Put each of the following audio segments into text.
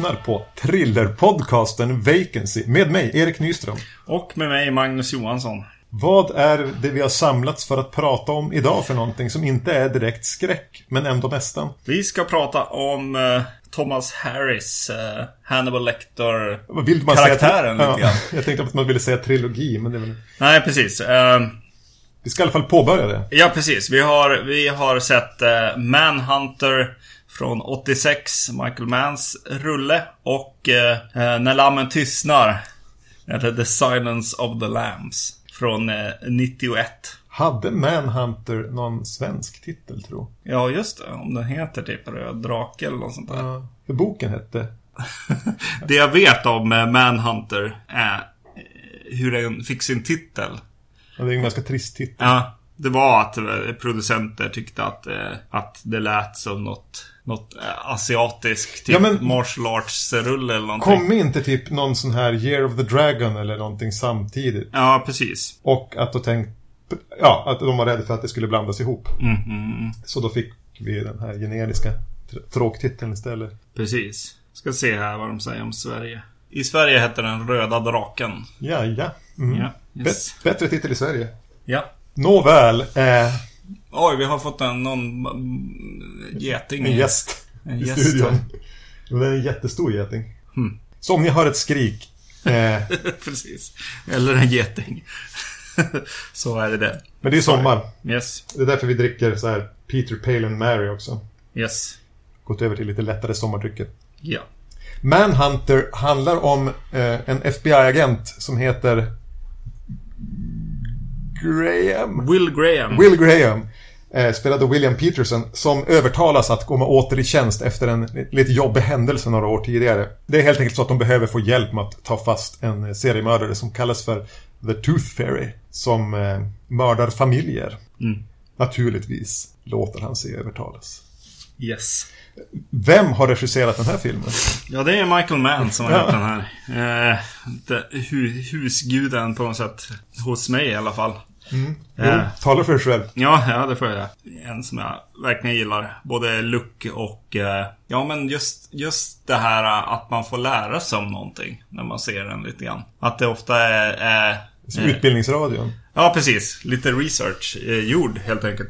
Lyssnar på thrillerpodcasten Vacancy med mig, Erik Nyström. Och med mig, Magnus Johansson. Vad är det vi har samlats för att prata om idag för någonting som inte är direkt skräck, men ändå nästan? Vi ska prata om uh, Thomas Harris, uh, Hannibal Lecter, Vad vill man karaktären säga? lite grann. jag tänkte att man ville säga trilogi, men det är väl... Nej, precis. Uh, Vi ska i alla fall påbörja det. ja, precis. Vi har, vi har sett uh, Manhunter från 86, Michael Manns rulle. Och uh, uh, När lammen tystnar, eller The Silence of the Lambs, från uh, 91. Hade Manhunter någon svensk titel, tro? Ja, just det. Om den heter typ Röd Drake eller något sånt där. Ja. För boken hette... Det jag vet om eh, Manhunter är eh, hur den fick sin titel. Ja, det är en ganska trist titel. Ja, det var att eh, producenter tyckte att, eh, att det lät som något, något eh, asiatiskt, typ Ja, men- martial arts-rulle eller någonting. Kom inte typ någon sån här Year of the Dragon eller någonting samtidigt? Ja, precis. Och att då tänkt... Ja, att de var rädda för att det skulle blandas ihop. Mm, mm, mm. Så då fick vi den här generiska tr- tråktiteln istället. Precis. Ska se här vad de säger om Sverige. I Sverige heter den Röda Draken. Ja, ja. Mm. Ja, yes. Bättre titel i Sverige. Ja. Nåväl, eh, Oj, vi har fått en någon mm, geting. en gäst En i gäst studion. det är en jättestor geting. Hmm. Så om ni hör ett skrik, eh, Precis. Eller en geting. Så är det det. men det är sommar. Yes. Det är därför vi dricker så här Peter Pale and Mary också. Yes. Gått över till lite lättare sommardrycker. Ja. Manhunter handlar om eh, en FBI-agent som heter Graham. Will Graham. Will Graham. Eh, spelade William Peterson som övertalas att komma åter i tjänst efter en lite jobbig händelse några år tidigare. Det är helt enkelt så att de behöver få hjälp med att ta fast en seriemördare som kallas för The Tooth Fairy. Som eh, mördar familjer. Mm. Naturligtvis låter han sig övertalas. Yes. Vem har regisserat den här filmen? Ja, det är Michael Mann som har gjort den här. Eh, husguden på något sätt. Hos mig i alla fall. Jo, Eh, tala för dig själv. ja, ja, det får jag. En som jag verkligen gillar. Både look och... Eh, ja, men just, just det här eh, att man får lära sig om någonting. När man ser den lite grann. Att det ofta är... är Som eh, Utbildningsradion. Ja, precis. Lite research eh, gjord helt enkelt.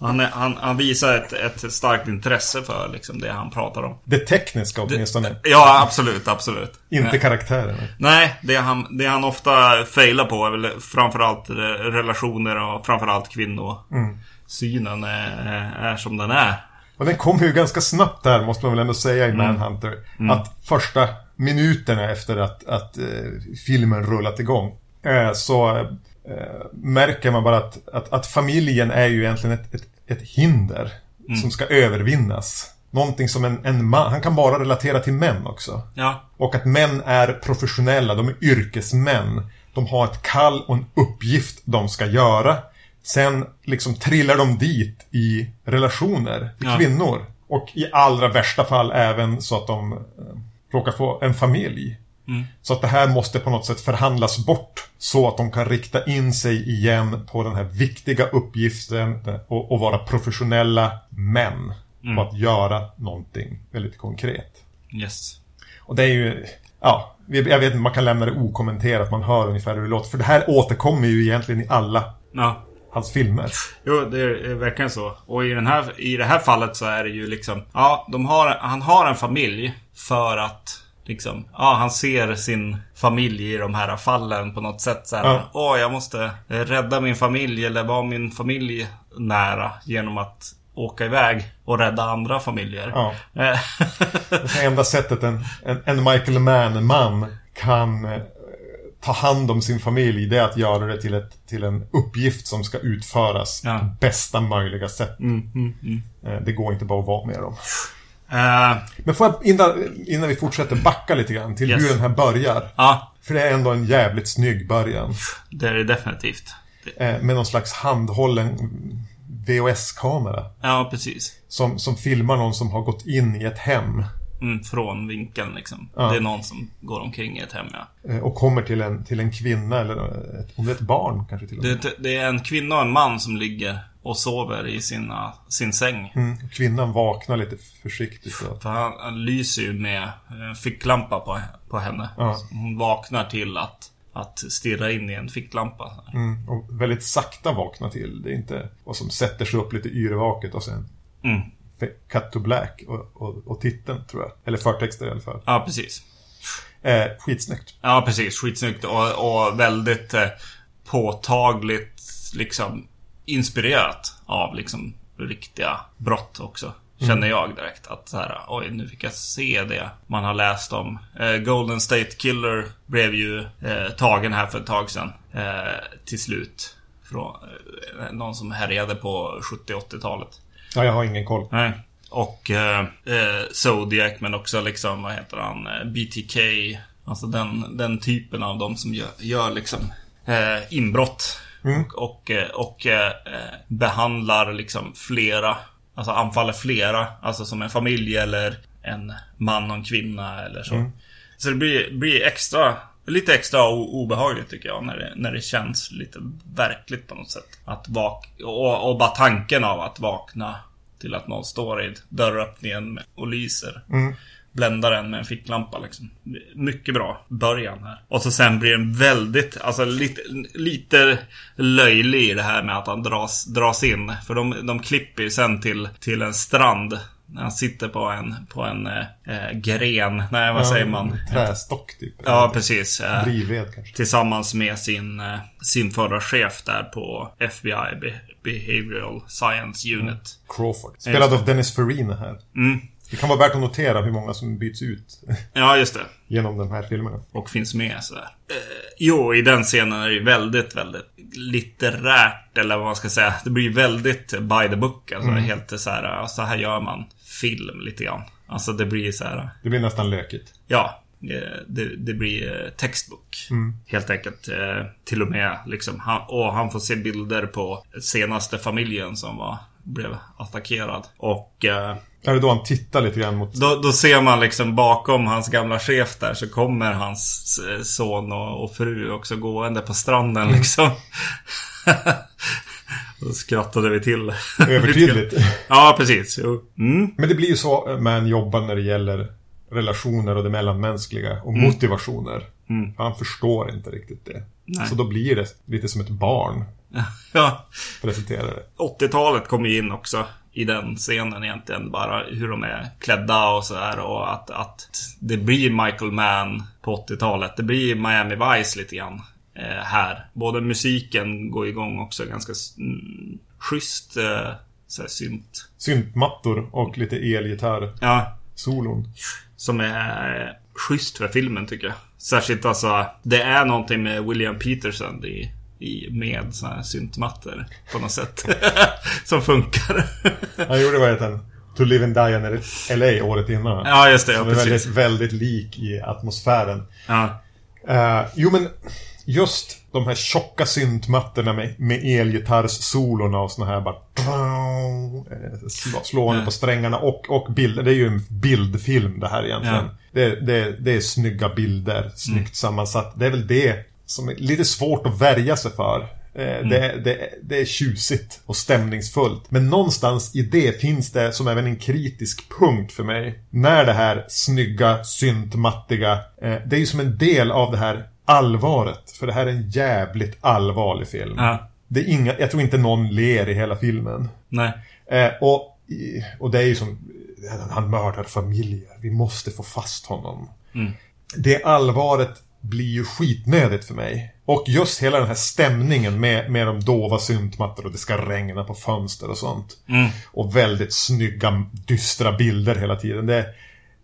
Han, är, han, han visar ett, ett starkt intresse för liksom, det han pratar om. Det tekniska åtminstone. Ja, absolut, absolut. Inte Nej. karaktärerna. Nej, det han, det han ofta failar på är väl framförallt eh, relationer och framförallt kvinnosynen är, är som den är. Och den kom ju ganska snabbt där, måste man väl ändå säga, Mm. i Manhunter. Att första minuterna efter att, att eh, filmen rullat igång eh, så eh, märker man bara att, att, att familjen är ju egentligen ett, ett, ett hinder Mm. som ska övervinnas. Någonting som en, en man, han kan bara relatera till män också. Ja, Och att män är professionella, de är yrkesmän. De har ett kall och en uppgift de ska göra. Sen liksom trillar de dit i relationer till Ja. kvinnor. Och i allra värsta fall även så att de eh, råkar få en familj. Mm. Så att det här måste på något sätt förhandlas bort. Så att de kan rikta in sig igen på den här viktiga uppgiften och, och vara professionella män. På att göra någonting väldigt konkret. yes. Och det är ju, ja, jag vet inte, man kan lämna det okommenterat, man hör ungefär hur det låter. För det här återkommer ju egentligen i alla Ja. hans filmer. Jo, det är verkligen så. Och i, den här, i det här fallet så är det ju liksom... Ja, de har, han har en familj för att... Liksom, ja, han ser sin familj i de här fallen på något sätt. Så här, Ja. Åh, jag måste eh, rädda min familj eller vara min familj nära genom att åka iväg och rädda andra familjer. Ja. Eh, Det enda sättet en, en, en Michael Mann-man kan eh, ta hand om sin familj, det är att göra det till, ett, till en uppgift som ska utföras Ja. på bästa möjliga sätt. mm, mm, mm. Det går inte bara att vara med dem. Eh, Men får jag innan, innan vi fortsätter backa lite grann till Yes. hur den här börjar. ja, För det är ändå en jävligt snygg början. det är det definitivt. Eh, Med någon slags handhållen VHS-kamera. ja, precis. Som, som filmar någon som har gått in i ett hem. Mm, från vinkeln liksom. Ja. Det är någon som går omkring i ett hem, ja. Eh, Och kommer till en, till en kvinna eller ett, om det är ett barn kanske till och med. Det, det är en kvinna och en man som ligger och sover i sina, sin säng. Mm. Kvinnan vaknar lite försiktigt. Och, För han, han lyser ju med eh, ficklampa på, på henne. Ja. Hon vaknar till att, att stirra in i en ficklampa. mm, och väldigt sakta vaknar till. Det är inte vad som sätter sig upp lite yrvaket och sen Mm. cut to black och, och, och titeln tror jag. Eller förtexter i alla fall. Ja, precis. Eh, skitsnyggt. Ja, precis. Skitsnyggt och, och väldigt eh, påtagligt liksom inspirerat av liksom riktiga brott också. Känner jag direkt att så här, oj nu fick jag se det man har läst om. Eh, Golden State Killer blev ju eh, tagen här för ett tag sedan. Eh, till slut. Från eh, någon som härjade på 70-80-talet. Ja, jag har ingen koll. Nej. Och eh, eh, Zodiac men också liksom, vad heter han, BTK. Alltså den, den typen av de som gör, gör liksom inbrott. Mm. Och, och, eh, och eh, behandlar liksom flera, alltså anfaller flera. Alltså som en familj eller en man och en kvinna eller så. Mm. Så det blir, blir extra, lite extra obehagligt tycker jag. När det, när det känns lite verkligt på något sätt. Att vak och, och bara tanken av att vakna till att någon står i dörröppningen och lyser. Mm. Bländar en med en ficklampa liksom. Mycket bra början här. Och så sen blir den väldigt, alltså lite, lite löjlig i det här med att han dras, dras in. För de, de klipper ju sen till, till en strand. När han sitter på en, på en eh, eh, gren. Nej, vad säger man? Trästock typ. Ja, precis. Eh, Drivved kanske. Tillsammans med sin, eh, sin förra chef där på FBI, Be- Behavioral Science Unit. Crawford. Spelad av Dennis Farina här. Mm. Det kan vara värt att notera hur många som byts ut Ja, just det. genom de här filmerna. Och finns med sådär. Eh, jo, i den scenen är det ju väldigt, väldigt litterärt, eller vad man ska säga. Det blir väldigt by the book. Alltså helt så här, så här gör man film lite grann. Alltså det blir så här, Det blir nästan lökigt. ja. eh, Det, det blir eh, textbok. Helt enkelt. Eh, Till och med liksom. Han, och han får se bilder på senaste familjen som var, blev attackerad. Och eh, Är det då han tittar lite grann mot... då, då ser man liksom bakom hans gamla chef där så kommer hans eh, son och, och fru också gående på stranden liksom. Då skrattade vi till. Övertydligt. ja, precis. Mm. Men det blir ju så eh, man jobbar när det gäller relationer och det mellanmänskliga och motivationer. Mm. Han förstår inte riktigt det. Nej. Så då blir det lite som ett barn Ja. presenterar det. 80-talet kom ju in också i den scenen egentligen. Bara hur de är klädda och sådär. Och att, att det blir Michael Mann på 80-talet. Det blir Miami Vice lite grann eh, här. Både musiken går igång också ganska mm, schysst eh, så här synt. Syntmattor och lite elgitarr. Ja, Solon. som är eh, schysst för filmen tycker jag. Särskilt alltså, det är någonting med William Peterson i, i med såna här syntmattor på något sätt. som funkar. Han gjorde vad heter den? To Live and Die in LA året innan. ja, just det. Ja, Som är väldigt, precis. väldigt lik i atmosfären. Ja. Eh, jo men just de här tjocka syntmattorna med, med elgitarrssolorna och såna här bara slå, slående på strängarna och, och bilder. Det är ju en bildfilm det här egentligen. Ja. Det, det, det är snygga bilder, snyggt Mm. sammansatt. Det är väl det som är lite svårt att värja sig för. Eh, Mm. Det, det, det är tjusigt och stämningsfullt. Men någonstans i det finns det som även en kritisk punkt för mig. När det här snygga, syntmattiga, eh, det är ju som en del av det här allvaret. För det här är en jävligt allvarlig film. Ja. Det är inga, jag tror inte någon ler i hela filmen. Nej. Eh, och, och det är ju som, han mördar familjer. Vi måste få fast honom. Mm. Det allvaret blir ju skitnödigt för mig. Och just hela den här stämningen med, med de dova syntmattor och det ska regna på fönster och sånt. Mm. Och väldigt snygga, dystra bilder hela tiden. Det,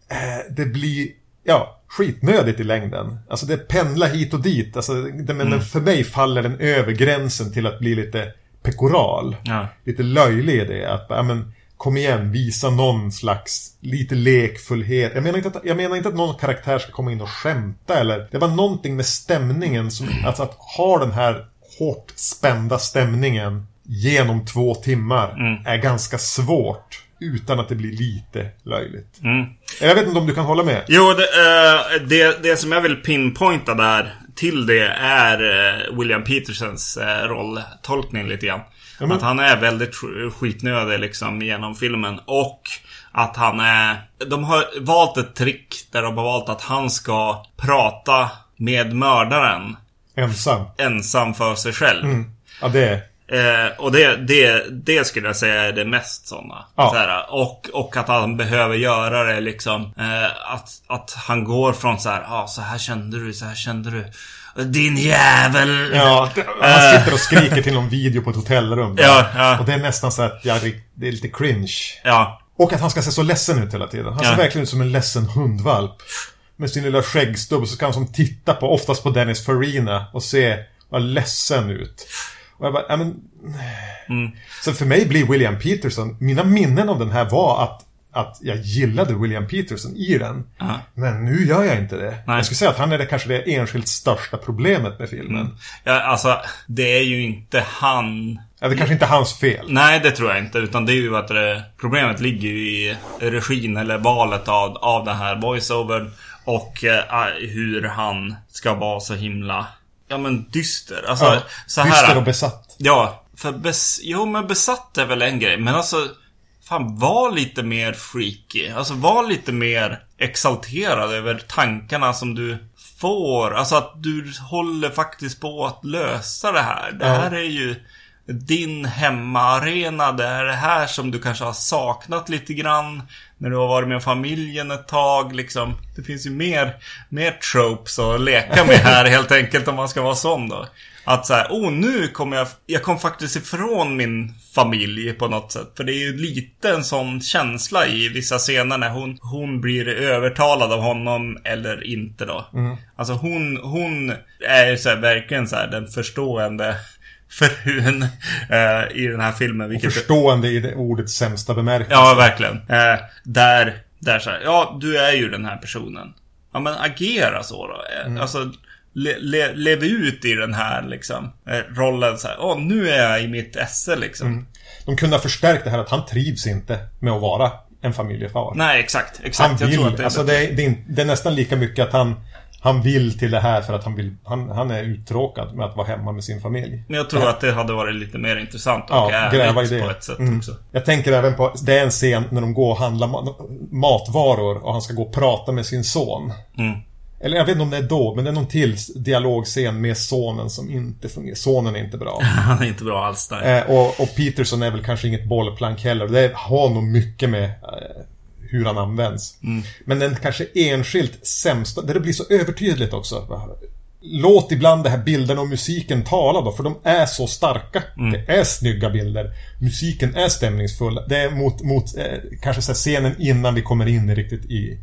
eh, det blir, ja, skitnödigt i längden. Alltså det pendlar hit och dit. Alltså, det, men för mig faller den över gränsen till att bli lite pekoral. Ja. Lite löjlig i det. Att, ja, men, kom igen, visa någon slags lite lekfullhet. Jag menar, inte att, jag menar inte att någon karaktär ska komma in och skämta eller... Det var någonting med stämningen som... Alltså att ha den här hårt spända stämningen genom två timmar är ganska svårt. Utan att det blir lite löjligt. Mm. Jag vet inte om du kan hålla med? Jo, det, eh, det, det som jag vill pinpointa där till det är eh, William Petersons eh, rolltolkning lite grann. Ja, men- Att han är väldigt sk- skitnödig liksom genom filmen. Och att han är... De har valt ett trick där de har valt att han ska prata med mördaren Ensam. ensam för sig själv. Mm. Ja, det är... Eh, och det, det, det skulle jag säga är det mest sådana. Ja. Såhär, och, och att han behöver göra det liksom. Eh, att, att han går från så här, ja ah, så här kände du, så här kände du. Din jävel! Ja, han sitter och skriker till någon video på ett hotellrum. Ja, ja. Och det är nästan så att ja, det är lite cringe. Ja, Och att han ska se så ledsen ut hela tiden. Han ser Ja. verkligen ut som en ledsen hundvalp. Med sin lilla skäggstubb så kan han som titta på, oftast på Dennis Farina och se vad ledsen ut. Och jag bara, ja men... Mm. Så för mig blir William Peterson, mina minnen av den här var att, att jag gillade William Peterson i den. Ja. Men nu gör jag inte det. Nej. Jag skulle säga att han är det kanske det enskilt största problemet med filmen. ja, alltså det är ju inte han. Ja, det kanske inte är hans fel. Nej, det tror jag inte. Utan det är ju att det, problemet ligger ju i regin eller valet av, av den här voiceovern. Och eh, hur han ska vara så himla, ja men dyster. Alltså, Ja, så här. Dyster och besatt. Ja, för bes... Jo, men besatt är väl en grej. Men alltså... Fan, var lite mer freaky. Alltså, var lite mer exalterad över tankarna som du får. Alltså att du håller faktiskt på att lösa det här. Det här är ju din hemmaarena. Det är det här som du kanske har saknat lite grann. När du har varit med familjen ett tag liksom. Det finns ju mer, mer tropes att leka med här helt enkelt om man ska vara sån då. Att så här, oh nu kommer jag, jag kom faktiskt ifrån min familj på något sätt. För det är ju lite en sån känsla i vissa scener när hon, hon blir övertalad av honom eller inte då. Alltså hon, hon är ju så här, verkligen så här den förstående frun eh, i den här filmen. Vilket, Förstående i det ordets sämsta bemärkelse. Ja, verkligen. Eh, där, där så här, ja, du är ju den här personen. Ja, men agera så då. Eh, Alltså, le, le, lev ut i den här liksom, eh, rollen så här. Åh, nu är jag i mitt esse liksom. De kunde ha förstärkt det här att han trivs inte med att vara en familjefar. Nej, exakt. Exakt. han jag vill, tror att det är alltså det är, det, är, det är nästan lika mycket att han Han vill till det här för att han vill Han, han är uttråkad med att vara hemma med sin familj. Men jag tror att det hade varit lite mer intressant och Ja, gräva i det. på ett sätt Mm. också. Jag tänker även på, det är en scen när de går och handlar ma- matvaror och han ska gå och prata med sin son. Mm. Eller jag vet inte om det är då, men det är någon till dialogscen med sonen som inte fungerar. Sonen är inte bra. Han är inte bra alls där. Eh, och, och Peterson är väl kanske inget bollplank heller. Det har nog mycket med eh, hur han används. Men den kanske enskilt sämsta, där det blir så övertydligt också. Låt ibland det här bilderna och musiken tala då, för de är så starka. Det är snygga bilder. Musiken är stämningsfull. Det är mot, mot eh, kanske så scenen innan vi kommer in riktigt i,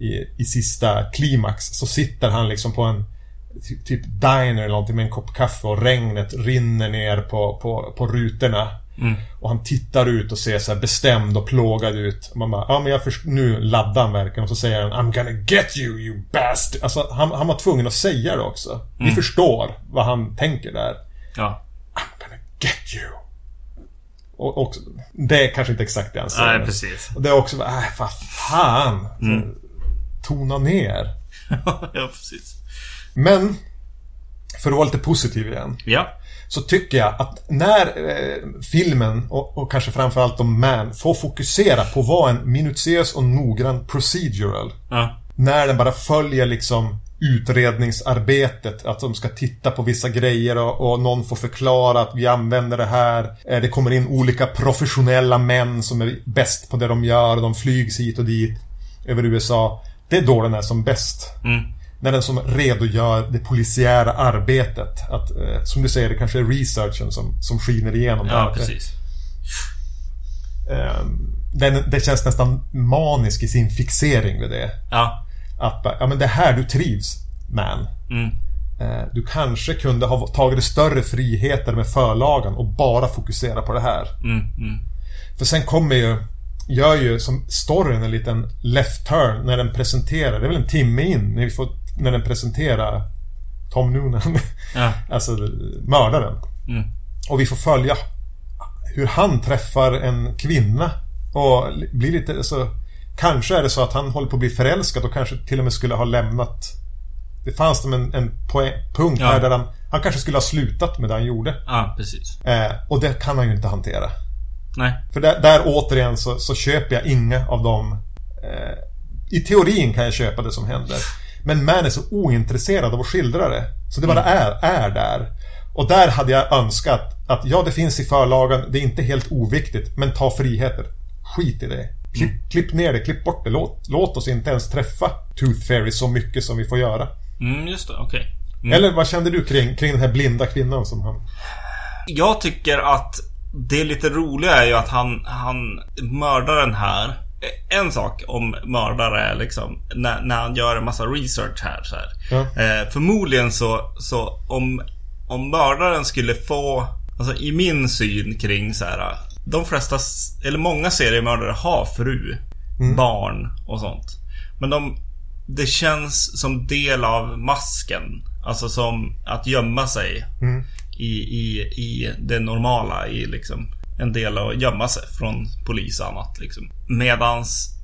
i, i sista klimax. Så sitter han liksom på en ty- typ diner eller någonting med en kopp kaffe och regnet rinner ner på, på, på rutorna. Och han tittar ut och ser så bestämd och plågad ut. Och man bara, ja men jag först- nu laddar han verkligen. Och så säger han I'm gonna get you you bastard. Alltså han, han var tvungen att säga det också. Vi förstår vad han tänker där. Ja. I'm gonna get you. Och, och det är kanske inte exakt det han säger. Nej, precis. Och det är också, äh, vad fan. Tona ner. ja, precis. Men, för att vara lite positiv igen. Ja. Så tycker jag att när eh, filmen och, och kanske framförallt om Man får fokusera på att vara en minutiös och noggrann procedural. Ja. När den bara följer liksom utredningsarbetet. Att de ska titta på vissa grejer och, och någon får förklara att vi använder det här. Eh, Det kommer in olika professionella män som är bäst på det de gör. Och de flygs hit och dit över USA. Det är då den är som bäst. Mm. När den som redogör det polisiära arbetet. Att, eh, som du säger, det kanske är researchen som, som skiner igenom. Ja, där. precis. Eh, den, det känns nästan manisk i sin fixering vid det. Ja. Att ja men det här du trivs, man. Mm. Eh, Du kanske kunde ha tagit större friheter med förlagen och bara fokusera på det här. Mm. Mm. För sen kommer ju Gör ju som storyn en liten left turn när den presenterar. Det är väl en timme in när vi får När den presenterar Tom Noonan. Ja. alltså mördaren. Mm. Och vi får följa hur han träffar en kvinna och blir lite så Kanske är det så att han håller på att bli förälskad och kanske till och med skulle ha lämnat Det fanns en, en poäng, punkt Ja. där han, han kanske skulle ha slutat med det han gjorde. Ja, precis. Eh, och det kan han ju inte hantera. Nej. För där, där återigen så, så köper jag inga av dem. Eh, I teorin kan jag köpa det som händer. Men man är så ointresserad av att skildra det. Så det bara är, är där. Och där hade jag önskat att ja, det finns i förlagen, det är inte helt oviktigt, men ta friheter. Skit i det. Klipp, klipp ner det, klipp bort det. Låt, låt oss inte ens träffa Tooth Fairy så mycket som vi får göra. Mm, just det. Okej. Mm. Eller vad kände du kring, kring den här blinda kvinnan som han... Jag tycker att det lite roliga är ju att han, han mördaren här. En sak om mördare är liksom när, när han gör en massa research här. Så här. Ja. Eh, förmodligen så, så om, om mördaren skulle få, alltså i min syn kring så här. De flesta, eller många seriemördare har fru, barn och sånt. Men de, det känns som del av masken. Alltså som att gömma sig Mm. I, i, i det normala. I liksom en del av att gömma sig från polis och annat. Liksom. Medans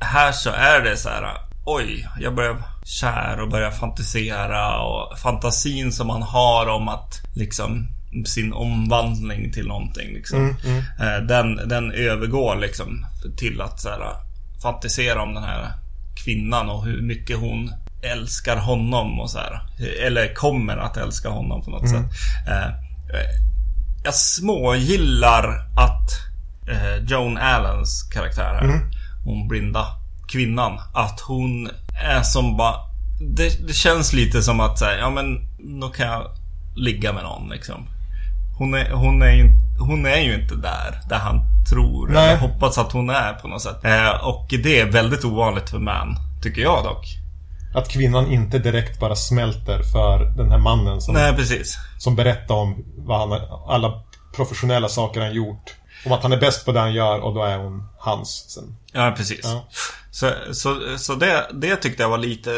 här så är det så här. Oj, jag börjar kär och börjar fantisera och fantasin som man har om att liksom sin omvandling till någonting liksom. Mm, mm. Eh, Den, den övergår liksom till att så här, fantisera om den här kvinnan och hur mycket hon älskar honom och så här. Eller kommer att älska honom på något sätt. Eh, eh, Jag smågillar att eh, Joan Allens karaktär här, hon blinda kvinnan, att hon är som bara... Det, det känns lite som att säga, ja men då kan jag ligga med någon liksom. Hon är, hon är, ju, hon är ju inte där, där han tror Nej. eller hoppas att hon är på något sätt. Eh, och det är väldigt ovanligt för män, tycker jag dock. Att kvinnan inte direkt bara smälter för den här mannen som, Nej, precis. som berättar om vad han, alla professionella saker han gjort. Om att han är bäst på det han gör och då är hon hans sen. Ja, precis. Ja. Så, så, så det, det tyckte jag var lite,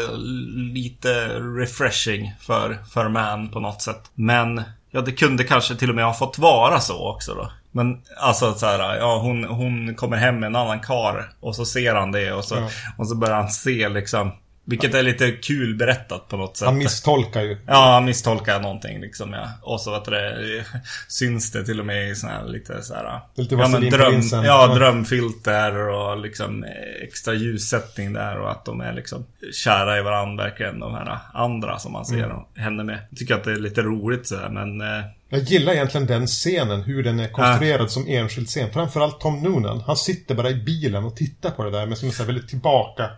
lite refreshing för, för man på något sätt. Men ja, det kunde kanske till och med ha fått vara så också då. Men alltså så här, ja hon, hon kommer hem med en annan kar och så ser han det och så, Ja. och så börjar han se liksom. Vilket är lite kul berättat på något sätt. Han misstolkar ju. Ja, han misstolkar någonting liksom ja. Och så du det, syns det till och med i såna här lite så här. Lite ja, men dröm, ja, Ja. drömfilter och liksom extra ljussättning där och att de är liksom kära i varandra verkligen de här andra som man ser Mm. henne med. Jag tycker att det är lite roligt så här, men eh, Jag gillar egentligen den scenen, hur den är konstruerad som enskild scen. Framförallt Tom Noonan. Han sitter bara i bilen och tittar på det där med som är så väldigt tillbaka.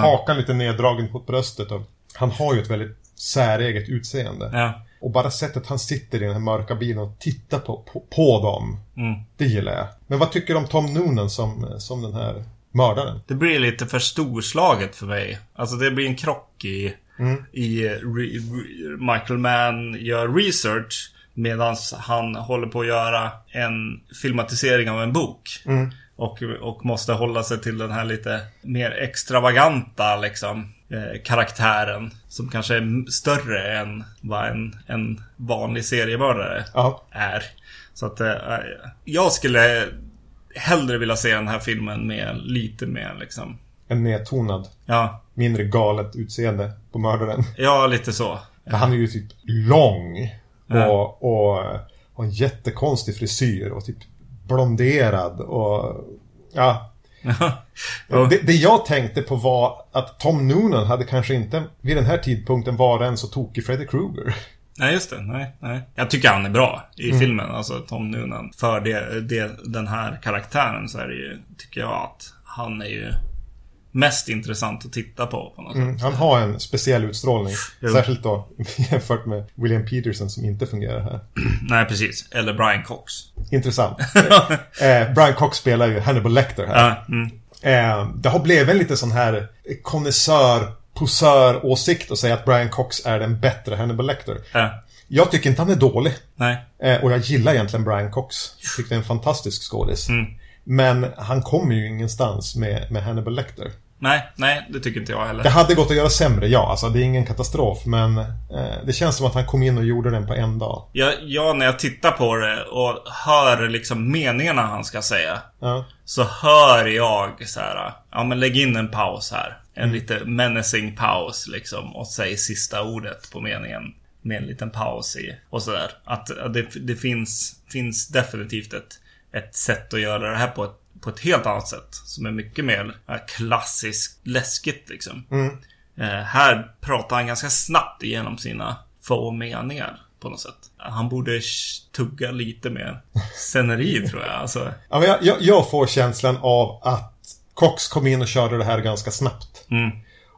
Hakan lite neddragen på bröstet. Och han har ju ett väldigt säreget utseende. ja. Och bara sättet han sitter i den här mörka bilen och tittar på, på, på dem. Mm. Det gillar jag. Men vad tycker du om Tom Noonan som, som den här mördaren? Det blir lite för storslaget för mig. Alltså det blir en krock i, Mm. i re, re, Michael Mann gör research medan han håller på att göra en filmatisering av en bok. Mm. Och, och måste hålla sig till den här lite mer extravaganta liksom eh, karaktären. Som kanske är större än vad en, en vanlig seriemördare Ja. är. Så att eh, jag skulle hellre vilja se den här filmen med lite mer liksom. En nedtonad, Ja, mindre galet utseende på mördaren. ja lite så. För han är ju typ lång. Ja. Och, och har en jättekonstig frisyr och typ blonderad och... Ja. Det, det jag tänkte på var att Tom Noonan hade kanske inte vid den här tidpunkten varit en så tokig Freddy Krueger. Nej, just det. Nej, nej. Jag tycker han är bra i Mm. filmen, alltså Tom Noonan. För det, det, den här karaktären så är det ju, tycker jag att han är ju mest intressant att titta på på Mm, han har en speciell utstrålning. Jo. Särskilt då jämfört med William Peterson som inte fungerar här. Nej, precis. Eller Brian Cox. Intressant. eh, Brian Cox spelar ju Hannibal Lecter här. Ja, mm. Eh, det har blivit en lite sån här konnässör, posör åsikt att säga att Brian Cox är den bättre Hannibal Lecter. ja. Jag tycker inte han är dålig. Nej. Eh, och jag gillar egentligen Brian Cox. Jag tycker det är en fantastisk skådis. Mm. Men han kommer ju ingenstans med, med Hannibal Lecter. Nej, nej, det tycker inte jag heller. Det hade gått att göra sämre, ja. Alltså det är ingen katastrof. Men eh, det känns som att han kom in och gjorde den på en dag. Ja, ja, när jag tittar på det och hör liksom meningarna han ska säga. Ja. Så hör jag så här. Ja, men lägg in en paus här. En Mm. lite menacing paus liksom. Och säg sista ordet på meningen. Med en liten paus i. Och sådär. Att att det, det finns, finns definitivt ett, ett sätt att göra det här på ett, på ett helt annat sätt. Som är mycket mer eh, klassiskt läskigt liksom. Mm. Eh, här pratar han ganska snabbt igenom sina få meningar. På något sätt. Han borde tugga lite mer sceneri tror jag. Alltså, Ja, men jag, jag, jag får känslan av att Cox kom in och körde det här ganska snabbt. mm,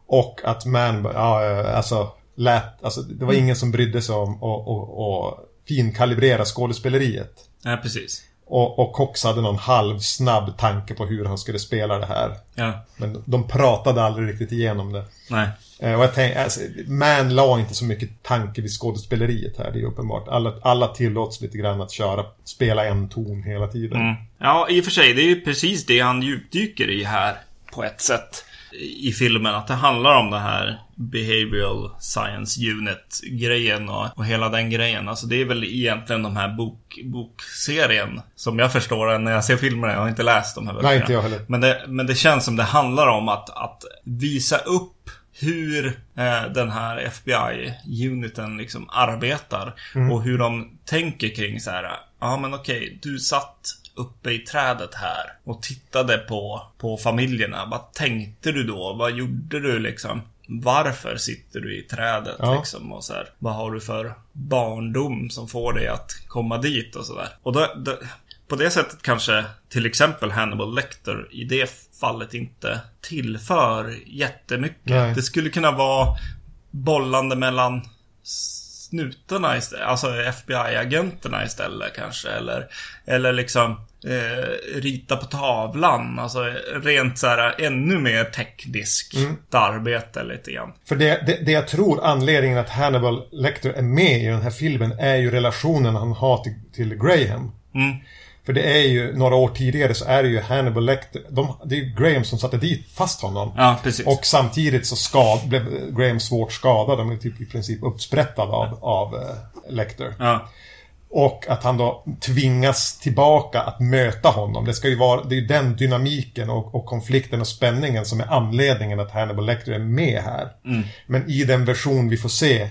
Och att Man, ja, eh, alltså, lät, alltså det var ingen som brydde sig om att finkalibrera skådespeleriet. nej precis. Och, och Cox hade någon halvsnabb tanke på hur han skulle spela det här. Ja, Men de pratade aldrig riktigt igenom det. nej. Eh, Och jag tänkte, alltså, Man la inte så mycket tanke vid skådespeleriet här, det är uppenbart. Alla, alla tillåts lite grann att köra, spela en ton hela tiden. Mm. Ja, i och för sig. Det är ju precis det han djupdyker i här. På ett sätt. I filmen. Att det handlar om det här Behavioral Science Unit-grejen och, och hela den grejen. Alltså det är väl egentligen de här bok, bokserien. Som jag förstår den när jag ser filmerna. Jag har inte läst de här böckerna. Nej, inte jag heller. Men det, men det känns som det handlar om att, att visa upp hur eh, den här FBI-uniten liksom arbetar. Och hur de tänker kring så här. Ja men okej, du satt uppe i trädet här och tittade på, på familjerna. Vad tänkte du då? Vad gjorde du liksom? Varför sitter du i trädet Ja. liksom? Och så här, vad har du för barndom som får dig att komma dit och sådär. Och då, då, på det sättet kanske till exempel Hannibal Lecter i det fallet inte tillför jättemycket. Nej. Det skulle kunna vara bollande mellan snutarna istället, alltså FBI-agenterna istället kanske. Eller, eller liksom eh, rita på tavlan. Alltså rent så här ännu mer tekniskt arbete lite grann. För det, det, det jag tror anledningen att Hannibal Lecter är med i den här filmen är ju relationen han har till, till Graham. Mm. För det är ju, några år tidigare så är det ju Hannibal Lecter, de, det är ju Graham som satte dit fast honom. Ja, precis. Och samtidigt så skad, blev Graham svårt skadad, han blev typ i princip uppsprättad av, av eh, Lecter. Ja, Och att han då tvingas tillbaka att möta honom. Det ska ju vara, det är ju den dynamiken och, och konflikten och spänningen som är anledningen att Hannibal Lecter är med här. Men i den version vi får se eh,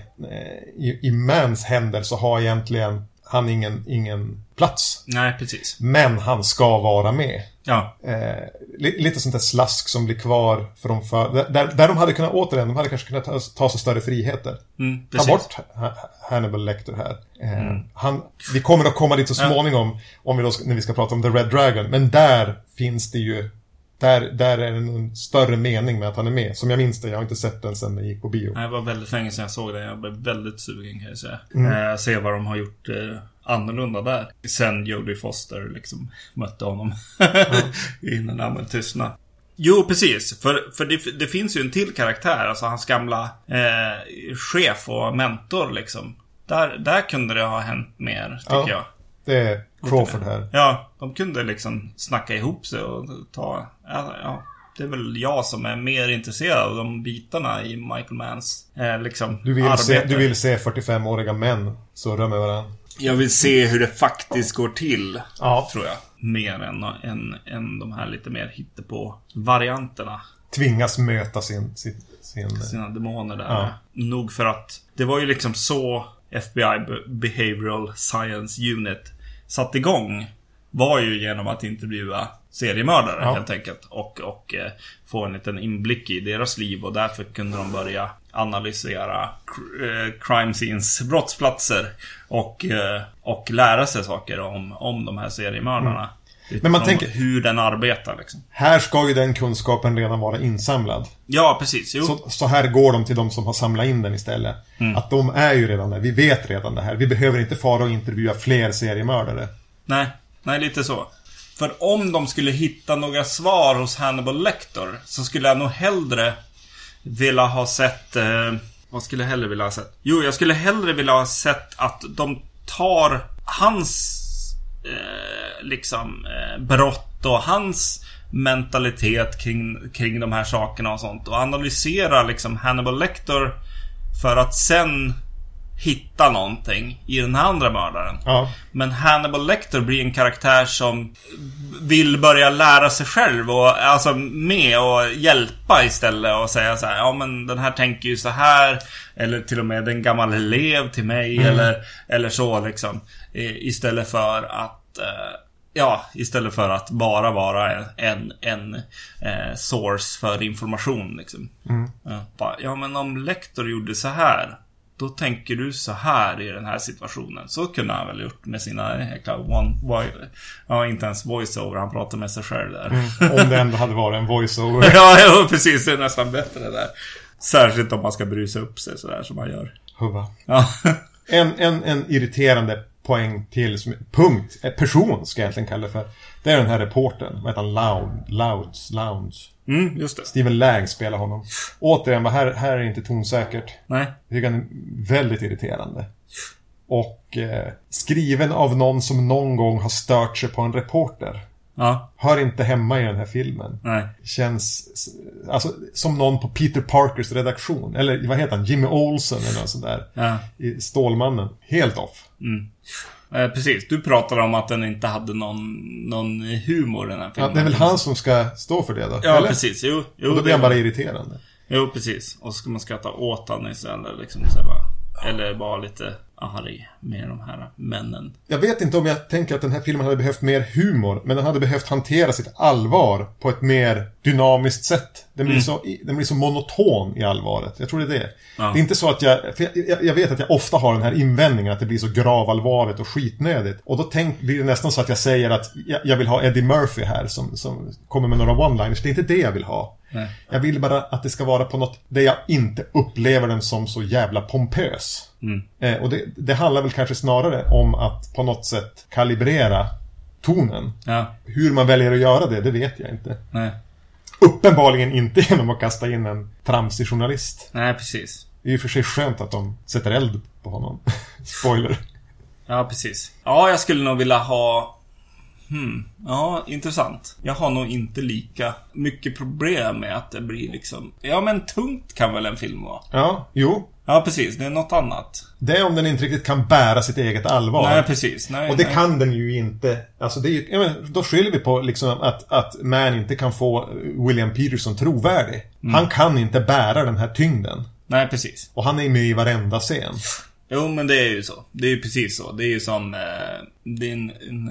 i, i Mans händer så har egentligen han ingen, ingen plats. nej precis. Men han ska vara med. Ja, Eh, li, lite sånt där slask som blir kvar de för, där, där de hade kunnat, återigen, de hade kanske kunnat ta, ta sig större friheter. mm, Ta bort Ha- Hannibal Lecter här. Eh, han, vi kommer att komma dit så småningom om vi då, när vi ska prata om The Red Dragon. Men där finns det ju där, där är det en större mening med att han är med. Som jag minns det, jag har inte sett den sen den gick på bio. Det var väldigt länge sedan jag såg den. Jag blev väldigt sugen kan jag säga. Mm. Eh, se vad de har gjort eh, annorlunda där. Sen Jodie Foster liksom mötte honom. Innan namnet tystnade. Jo, precis. För, för det, det finns ju en till karaktär. Alltså hans gamla eh, chef och mentor liksom. Där, där kunde det ha hänt mer, tycker Ja. jag. Det är Crawford här. Ja, de kunde liksom snacka ihop sig och ta... Ja, ja, det är väl jag som är mer intresserad av de bitarna i Michael Manns eh, liksom Du vill, arbete. se, du vill se 45-åriga män surra med varandra. Jag vill se hur det faktiskt går till, Ja. tror jag. Mer än, än, än de här lite mer hittepå-varianterna. Tvingas möta sin... sin, sin Sina demoner där. Ja. Nog för att det var ju liksom så FBI Be- Behavioral Science Unit satt igång. Var ju genom att intervjua seriemördare Ja. helt enkelt. Och, och eh, få en liten inblick i deras liv och därför kunde de börja analysera eh, crime scenes, brottsplatser. Och, eh, och lära sig saker om, om de här seriemördarna. Mm. Men man tänker- Hur den arbetar liksom. Här ska ju den kunskapen redan vara insamlad. Ja, precis. Jo. Så, så här går de till de som har samlat in den istället. Att de är ju redan där. Vi vet redan det här. Vi behöver inte fara och intervjua fler seriemördare. Nej, nej lite så. För om de skulle hitta några svar hos Hannibal Lecter så skulle jag nog hellre vilja ha sett... Eh, vad skulle jag hellre vilja ha sett? Jo, jag skulle hellre vilja ha sett att de tar hans eh, liksom eh, brott och hans mentalitet kring, kring de här sakerna och sånt. Och analyserar liksom Hannibal Lecter för att sen hitta någonting i den här andra mördaren. Ja. Men Hannibal Lecter blir en karaktär som vill börja lära sig själv och alltså med och hjälpa istället och säga så här, ja men den här tänker ju så här eller till och med en gammal elev till mig eller, eller så liksom. I- Istället för att eh, Ja, istället för att bara vara en, en, eh, source för information liksom. Ja, bara, ja, men om Lector gjorde så här då tänker du så här i den här situationen. Så kunde han väl gjort med sina jäkla one... voi- Ja, inte ens voiceover. Han pratar med sig själv där. Om det ändå hade varit en voice-over. ja, ja, precis. Det är nästan bättre där. Särskilt om man ska brysa upp sig sådär som man gör. Huva. Ja, En, en, en irriterande poäng till, som, punkt, eh, person ska jag egentligen kalla det för. Det är den här reportern, vad heter han? Loud, Louds, Lounge. mm, just det. Steven Lang spelar honom. Återigen, här, här är det inte tonsäkert. Nej. Jag tycker han är väldigt irriterande. Och eh, skriven av någon som någon gång har stört sig på en reporter. Ja, Hör inte hemma i den här filmen. nej. Känns alltså, som någon på Peter Parkers redaktion. Eller vad heter han? Jimmy Olsen eller något sånt där. Ja. I Stålmannen. Helt off. Eh, precis. Du pratade om att den inte hade någon, någon humor den här Ja, filmen. det är väl han som ska stå för det då? Ja, eller? precis. Jo, jo, Och då blir han bara irriterande. Jo, precis. Och så ska man skratta åt han istället. Liksom, så bara. Eller vara lite arg med de här männen. Jag vet inte om jag tänker att den här filmen hade behövt mer humor, men den hade behövt hantera sitt allvar på ett mer dynamiskt sätt. Den blir, så, den blir så monoton i allvaret. Jag tror det är det. Ja. Det är inte så att jag, jag, jag... Vet att jag ofta har den här invändningen att det blir så gravallvarligt och skitnödigt. Och då tänk, blir det nästan så att jag säger att jag, jag vill ha Eddie Murphy här som, som kommer med några one-liners. Det är inte det jag vill ha. Nej. Jag vill bara att det ska vara på något där jag inte upplever den som så jävla pompös. Eh, och det, det handlar väl kanske snarare om att på något sätt kalibrera tonen. Ja, Hur man väljer att göra det, det vet jag inte. nej. Uppenbarligen inte genom att kasta in en tramsig journalist. Nej, precis. Det är ju för sig skönt att de sätter eld på honom. Spoiler. Ja, precis. Ja, jag skulle nog vilja ha... Hmm. Ja, intressant. Jag har nog inte lika mycket problem med att det blir liksom... Ja, men tungt kan väl en film vara? Ja, jo. Ja, precis. Det är något annat. Det är om den inte riktigt kan bära sitt eget allvar. Nej, precis. Nej, Och det nej. kan den ju inte. Alltså det är ju, menar, då skyller vi på liksom att, att Man inte kan få William Peterson trovärdig. Mm. Han kan inte bära den här tyngden. Nej, precis. Och han är med i varenda scen. Jo, men det är ju så. Det är ju precis så. Det är ju som... Eh, det är en, en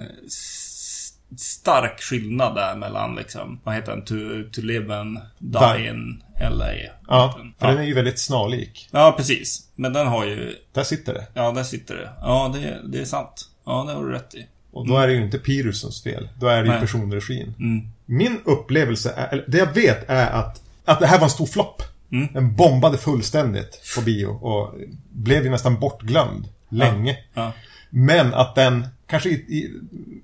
stark skillnad där mellan liksom... Vad heter den? To, to live and die in LA. Ja, för ja. den är ju väldigt snarlik. ja, precis. Men den har ju... Där sitter det. Ja, där sitter det. Ja, det, det är sant. Ja, det har du rätt i. Och då är det ju inte Petersons fel. Då är det ju Nej. personregin. Mm. Min upplevelse, är, eller det jag vet är att, att det här var en stor flopp. Mm. Den bombade fullständigt på bio och blev ju nästan bortglömd länge. Ja. Men att den, kanske i, i,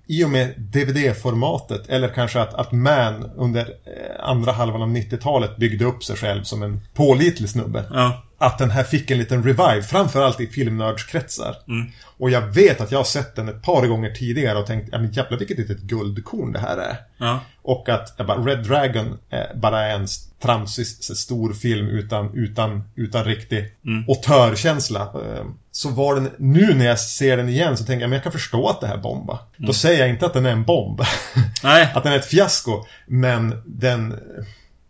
i och med DVD-formatet, eller kanske att, att Man under eh, andra halvan av 90-talet byggde upp sig själv som en pålitlig snubbe. Ja. Att den här fick en liten revive, framförallt i filmnördskretsar. Mm. Och jag vet att jag har sett den ett par gånger tidigare och tänkt, ja men jävlar vilket litet guldkorn det här är. Ja. Och att bara, Red Dragon eh, bara är en tramsig stor film utan, utan, utan riktig Mm. autörkänsla. Eh, Så var den, nu när jag ser den igen så tänker jag, men jag kan förstå att det här är bomba. Mm. Då säger jag inte att den är en bomb. Nej. att den är ett fiasko. Men den,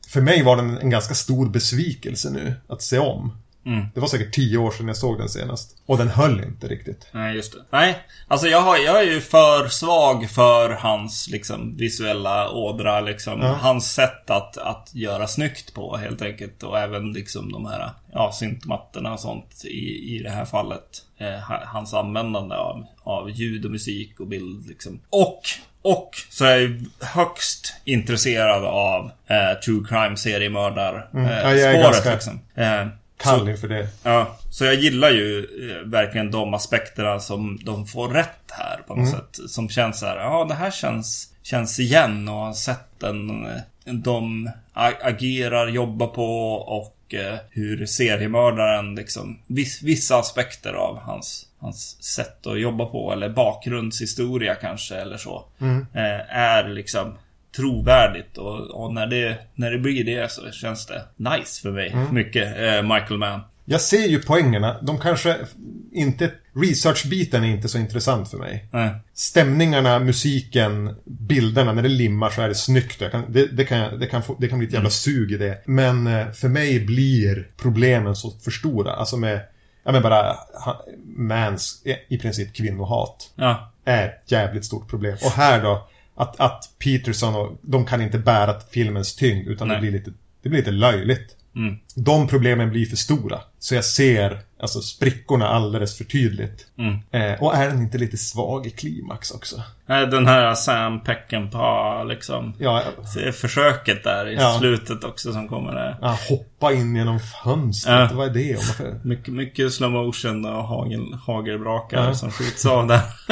för mig var den en ganska stor besvikelse nu att se om. Mm. Det var säkert tio år sedan jag såg den senast. Och den höll inte riktigt. Nej, just det. Nej, alltså jag, har, jag är ju för svag för hans liksom visuella ådra liksom. Ja. Hans sätt att, att göra snyggt på helt enkelt. Och även liksom de här, ja, syntmattorna och sånt i, i det här fallet. Eh, ha- hans användande av, av ljud och musik och bild liksom. Och och så är jag högst intresserad av eh, True Crime seriemördar eh, Mm. Ja, jag är spåret ganska- liksom. Eh, Kall inför det. Ja, så jag gillar ju eh, verkligen de aspekterna som de får rätt här på något sätt. Som känns så här, ja det här känns, känns igen och har sett den, eh, de agerar, jobbar på och eh, hur seriemördaren liksom, viss, vissa aspekter av hans, hans sätt att jobba på eller bakgrundshistoria kanske eller så. Eh, är liksom trovärdigt. Och, och, när, det, när det blir det så känns det nice för mig. Mycket. Eh, Michael Mann. Jag ser ju poängerna. De kanske inte... Researchbiten är inte så intressant för mig. Nej. Stämningarna, musiken, bilderna, när det limmar så är det snyggt. Kan, det, det, kan, jag- det, kan få, det kan bli ett jävla sug i det. Men eh, för mig blir problemen så för stora. Alltså med, ja men bara, mans, i princip kvinnohat. Ja. Är ett jävligt stort problem. Och här då, att, att Peterson och de kan inte bära filmens tyngd. Utan det Nej. blir, lite, det blir lite löjligt. Mm. De problemen blir för stora. Så jag ser alltså sprickorna alldeles för tydligt. Mm. Eh, och är den inte lite svag i klimax också? Nej, Den här Sam Peckinpah liksom. Ja, Se- Försöket där i Ja. slutet också som kommer där. ja hoppa in genom fönstret. Ja. Vad är det? Om varför? Mycket, mycket slow motion och hagel, hagelbrakar Ja. som skjuts av där.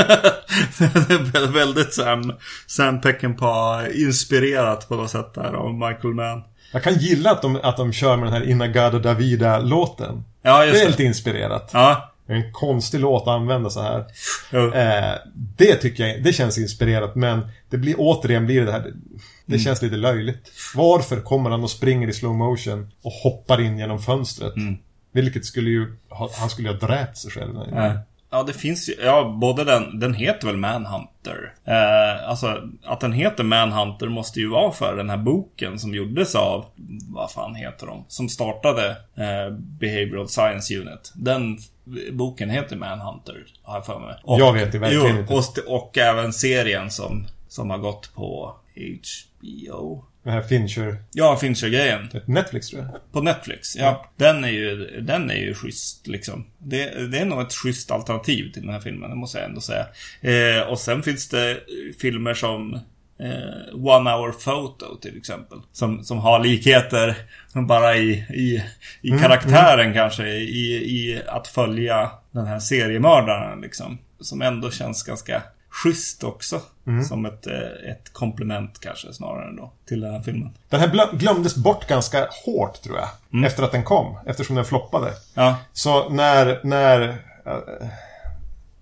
det är väl- väldigt Sam, Sam Peckinpah-inspirerat på något sätt där av Michael Mann. Jag kan gilla att de, att de kör med den här Inagada Davida-låten. Ja, Det just är det. lite inspirerat. Ja, en konstig låt att använda så här. jo. Eh, det tycker jag, det känns inspirerat men det blir återigen blir det här Det Mm. känns lite löjligt. Varför kommer han och springer i slow motion och hoppar in genom fönstret? Mm. Vilket skulle ju, ha- han skulle ju ha dräpt sig själv. Ja. Ja, det finns ju, ja, både den, den heter väl Manhunter. Eh, alltså, att den heter Manhunter måste ju vara för den här boken som gjordes av, vad fan heter de? Som startade eh, Behavioral Science Unit. Den boken heter Manhunter, har jag för mig. Och, Jag vet det verkligen jo, inte. Och, och även serien som, som har gått på HBO. Den här Fincher, Ja, Fincher-grejen. Netflix tror jag. På Netflix, ja. Den är ju, den är ju schysst liksom. Det, det är nog ett schysst alternativ till den här filmen, det måste jag ändå säga. Eh, och sen finns det filmer som eh, One Hour Photo till exempel. Som, som har likheter bara i, i, i karaktären kanske. I, I att följa den här seriemördaren liksom. Som ändå känns ganska schysst också. Som ett, eh, ett komplement kanske snarare då till den här filmen. Den här glömdes bort ganska hårt tror jag. Mm. Efter att den kom. Eftersom den floppade. Ja, Så när, när eh,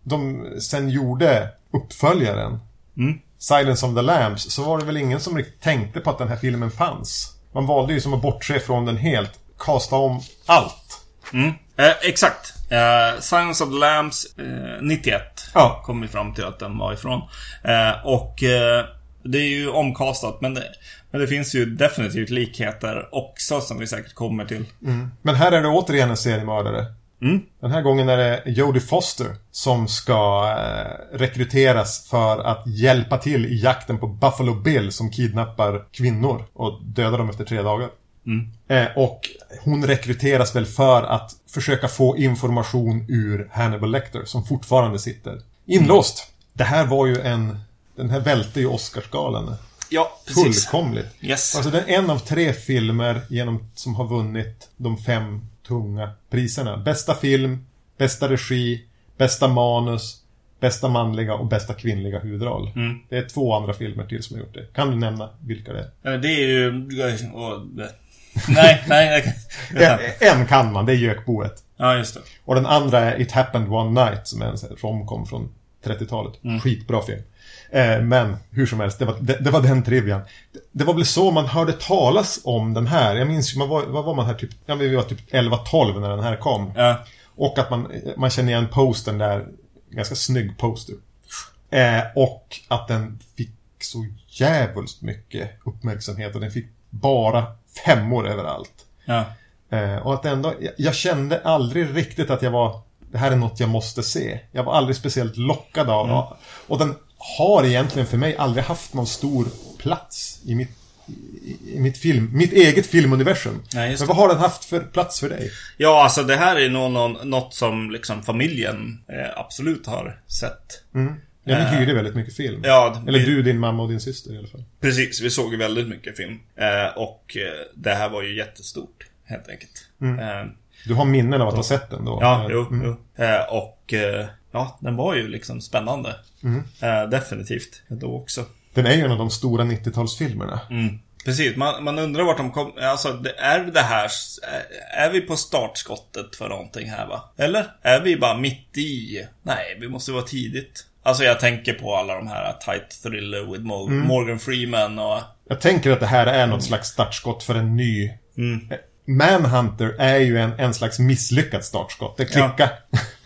de sen gjorde uppföljaren Mm. Silence of the Lambs så var det väl ingen som riktigt tänkte på att den här filmen fanns. Man valde ju som att bortse från den helt. Kasta om allt. Mm. Eh, exakt. Eh, Science of the Lambs eh, 91 Ja. kom vi fram till att den var ifrån. Eh, och eh, det är ju omkastat men det, men det finns ju definitivt likheter också som vi säkert kommer till. Men här är det återigen en seriemördare. Mm. Den här gången är det Jodie Foster som ska eh, rekryteras för att hjälpa till i jakten på Buffalo Bill som kidnappar kvinnor och dödar dem efter tre dagar. Eh, och hon rekryteras väl för att försöka få information ur Hannibal Lecter som fortfarande sitter inlåst. Det här var ju en... Den här välte ju Oscarsgalan. Ja, precis. Fullkomligt. Yes. Alltså det är en av tre filmer genom, som har vunnit de fem tunga priserna. Bästa film, bästa regi, bästa manus, bästa manliga och bästa kvinnliga huvudroll. Mm. Det är två andra filmer till som har gjort det. Kan du nämna vilka det är? Det är ju... nej, nej. En, en kan man, det är Gökboet. Ja, just det. Och den andra är It Happened One Night som är en romcom från 30-talet. Mm. Skitbra film. Eh, men hur som helst, det var, det, det var den trivian. Det, det var väl så man hörde talas om den här. Jag minns, man var, vad var man här typ, ja vi var typ 11-12 när den här kom. Ja. Och att man, man känner igen postern där. Ganska snygg poster. Eh, och att den fick så jävligt mycket uppmärksamhet och den fick bara femmor överallt. Ja. Eh, och att ändå, jag, jag kände aldrig riktigt att jag var, det här är något jag måste se. Jag var aldrig speciellt lockad av Mm. Och den har egentligen för mig aldrig haft någon stor plats i mitt, i, mitt film, mitt eget filmuniversum. Nej, Men vad har den haft för plats för dig? Ja, alltså det här är nog någon, något som liksom familjen eh, absolut har sett. Ja, ni Eh, hyrde väldigt mycket film. Ja, Eller vi- du, din mamma och din syster i alla fall. Precis, vi såg väldigt mycket film. Eh, och eh, det här var ju jättestort, helt enkelt. Eh, Du har minnen av att ha sett den då? ja, jo, jo. Eh, och ja, den var ju liksom spännande. Eh, definitivt, då också. Den är ju en av de stora 90-talsfilmerna. Mm. Precis, man, man undrar vart de kom... Alltså, det, är det här... Är vi på startskottet för någonting här va? Eller? Är vi bara mitt i? Nej, vi måste vara tidigt. Alltså jag tänker på alla de här Tight Thriller with Mo- Mm. Morgan Freeman och... Jag tänker att det här är något slags startskott för en ny... Mm. Manhunter är ju en, en slags misslyckat startskott. Det klickar.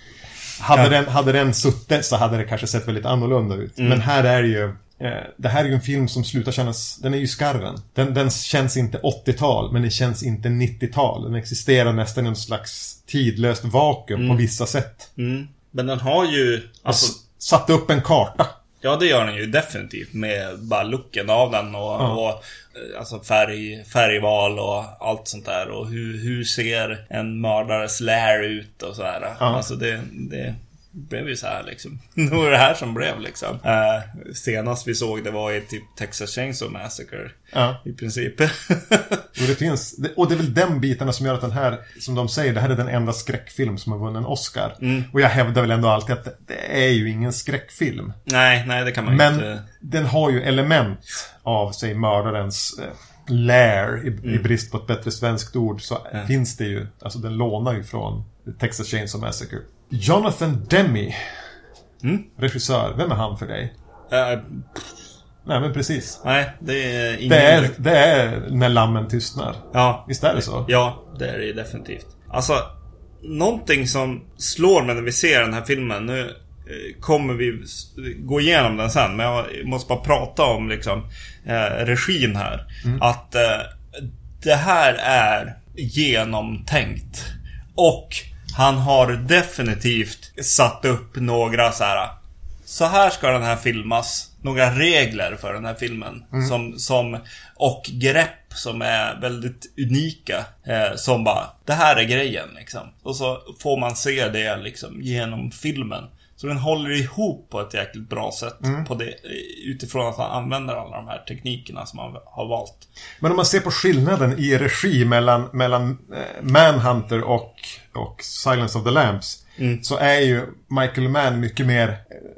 hade, Ja. den, hade den suttit så hade det kanske sett väldigt annorlunda ut. Mm. Men här är det ju... Eh, det här är ju en film som slutar kännas... Den är ju skarven. Den, den känns inte 80-tal, men den känns inte 90-tal. Den existerar nästan i en slags tidlöst vakuum på vissa sätt. Mm. Men den har ju... Alltså, Satte upp en karta. ja, det gör den ju definitivt med bara looken av den och, Ja. och eh, alltså färg, färgval och allt sånt där. Och hur, hur ser en mördares lair ut och sådär. Ja. Alltså det, det blev ju så här liksom. Det var det här som blev liksom. Eh, senast vi såg det var i typ Texas Chainsaw Massacre. Ja. I princip. Och det finns, och det är väl den bitarna som gör att den här, som de säger, det här är den enda skräckfilm som har vunnit en Oscar. Mm. Och jag hävdar väl ändå alltid att det, är ju ingen skräckfilm. nej, nej det kan man Men inte. den har ju element av, säg, mördarens eh, lair, i, i brist på ett bättre svenskt ord, så Ja. finns det ju, alltså den lånar ju från Texas Chainsaw Massacre. Jonathan Demme, Mm. regissör, vem är han för dig? Eh, Nej men precis. nej, det är ingen... Det är, det är När lammen tystnar. Ja, Visst är det så? Ja, det är det ju definitivt. Alltså, någonting som slår mig när vi ser den här filmen. Nu eh, kommer vi gå igenom den sen, men jag måste bara prata om liksom eh, regin här. Att eh, det här är genomtänkt. Och han har definitivt satt upp några så här. Så här ska den här filmas. Några regler för den här filmen. Som, som, och grepp som är väldigt unika. Eh, som bara, det här är grejen liksom. Och så får man se det liksom genom filmen. Så den håller ihop på ett jäkligt bra sätt. På det, utifrån att han använder alla de här teknikerna som han har valt. Men om man ser på skillnaden i regi mellan, mellan eh, Manhunter och, och Silence of the Lambs. Så är ju Michael Mann mycket mer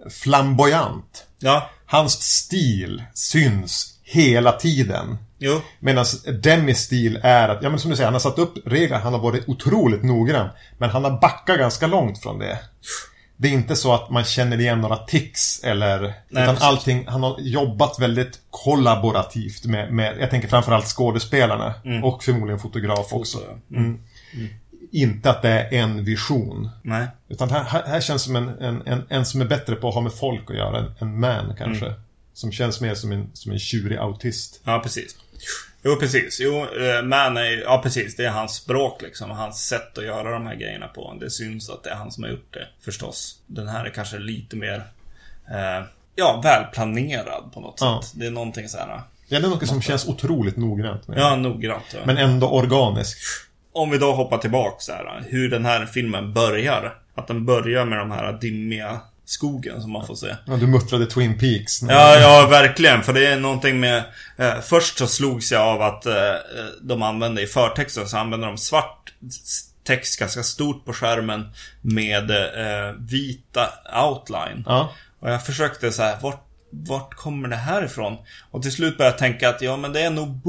flamboyant. Ja, Hans stil syns hela tiden. jo. Medan Demis stil är att, ja men som du säger, han har satt upp regler, han har varit otroligt noggrann. Men han har backat ganska långt från det. Det är inte så att man känner igen några tics eller... Nej, utan precis. allting, han har jobbat väldigt kollaborativt med, med jag tänker framförallt skådespelarna. Och förmodligen fotograf också. Mm. Foto, ja. Mm. Inte att det är en vision. Nej. Utan här, här känns som en, en, en, en som är bättre på att ha med folk att göra. En, en man kanske. Mm. Som känns mer som en, som en tjurig autist. Ja, precis. Jo, precis. Jo, eh, man är ju- Ja, precis. Det är hans språk liksom. Hans sätt att göra de här grejerna på. Det syns att det är han som har gjort det, förstås. Den här är kanske lite mer... Eh, ja, välplanerad på något Ja. sätt. Det är någonting så här... Ja, det är något som känns otroligt noggrant med. Ja, noggrant. Ja. Men ändå organiskt. Om vi då hoppar tillbaka så här. Hur den här filmen börjar. Att den börjar med de här dimmiga skogen som man får se. Ja, du muttrade Twin Peaks. Ja, ja, verkligen. För det är någonting med... Eh, först så slogs jag av att eh, de använde i förtexten så använde de svart text ganska stort på skärmen med eh, vita outline. Ja. Och jag försökte så här, vart, vart kommer det här ifrån? Och till slut började jag tänka att ja, men det är nog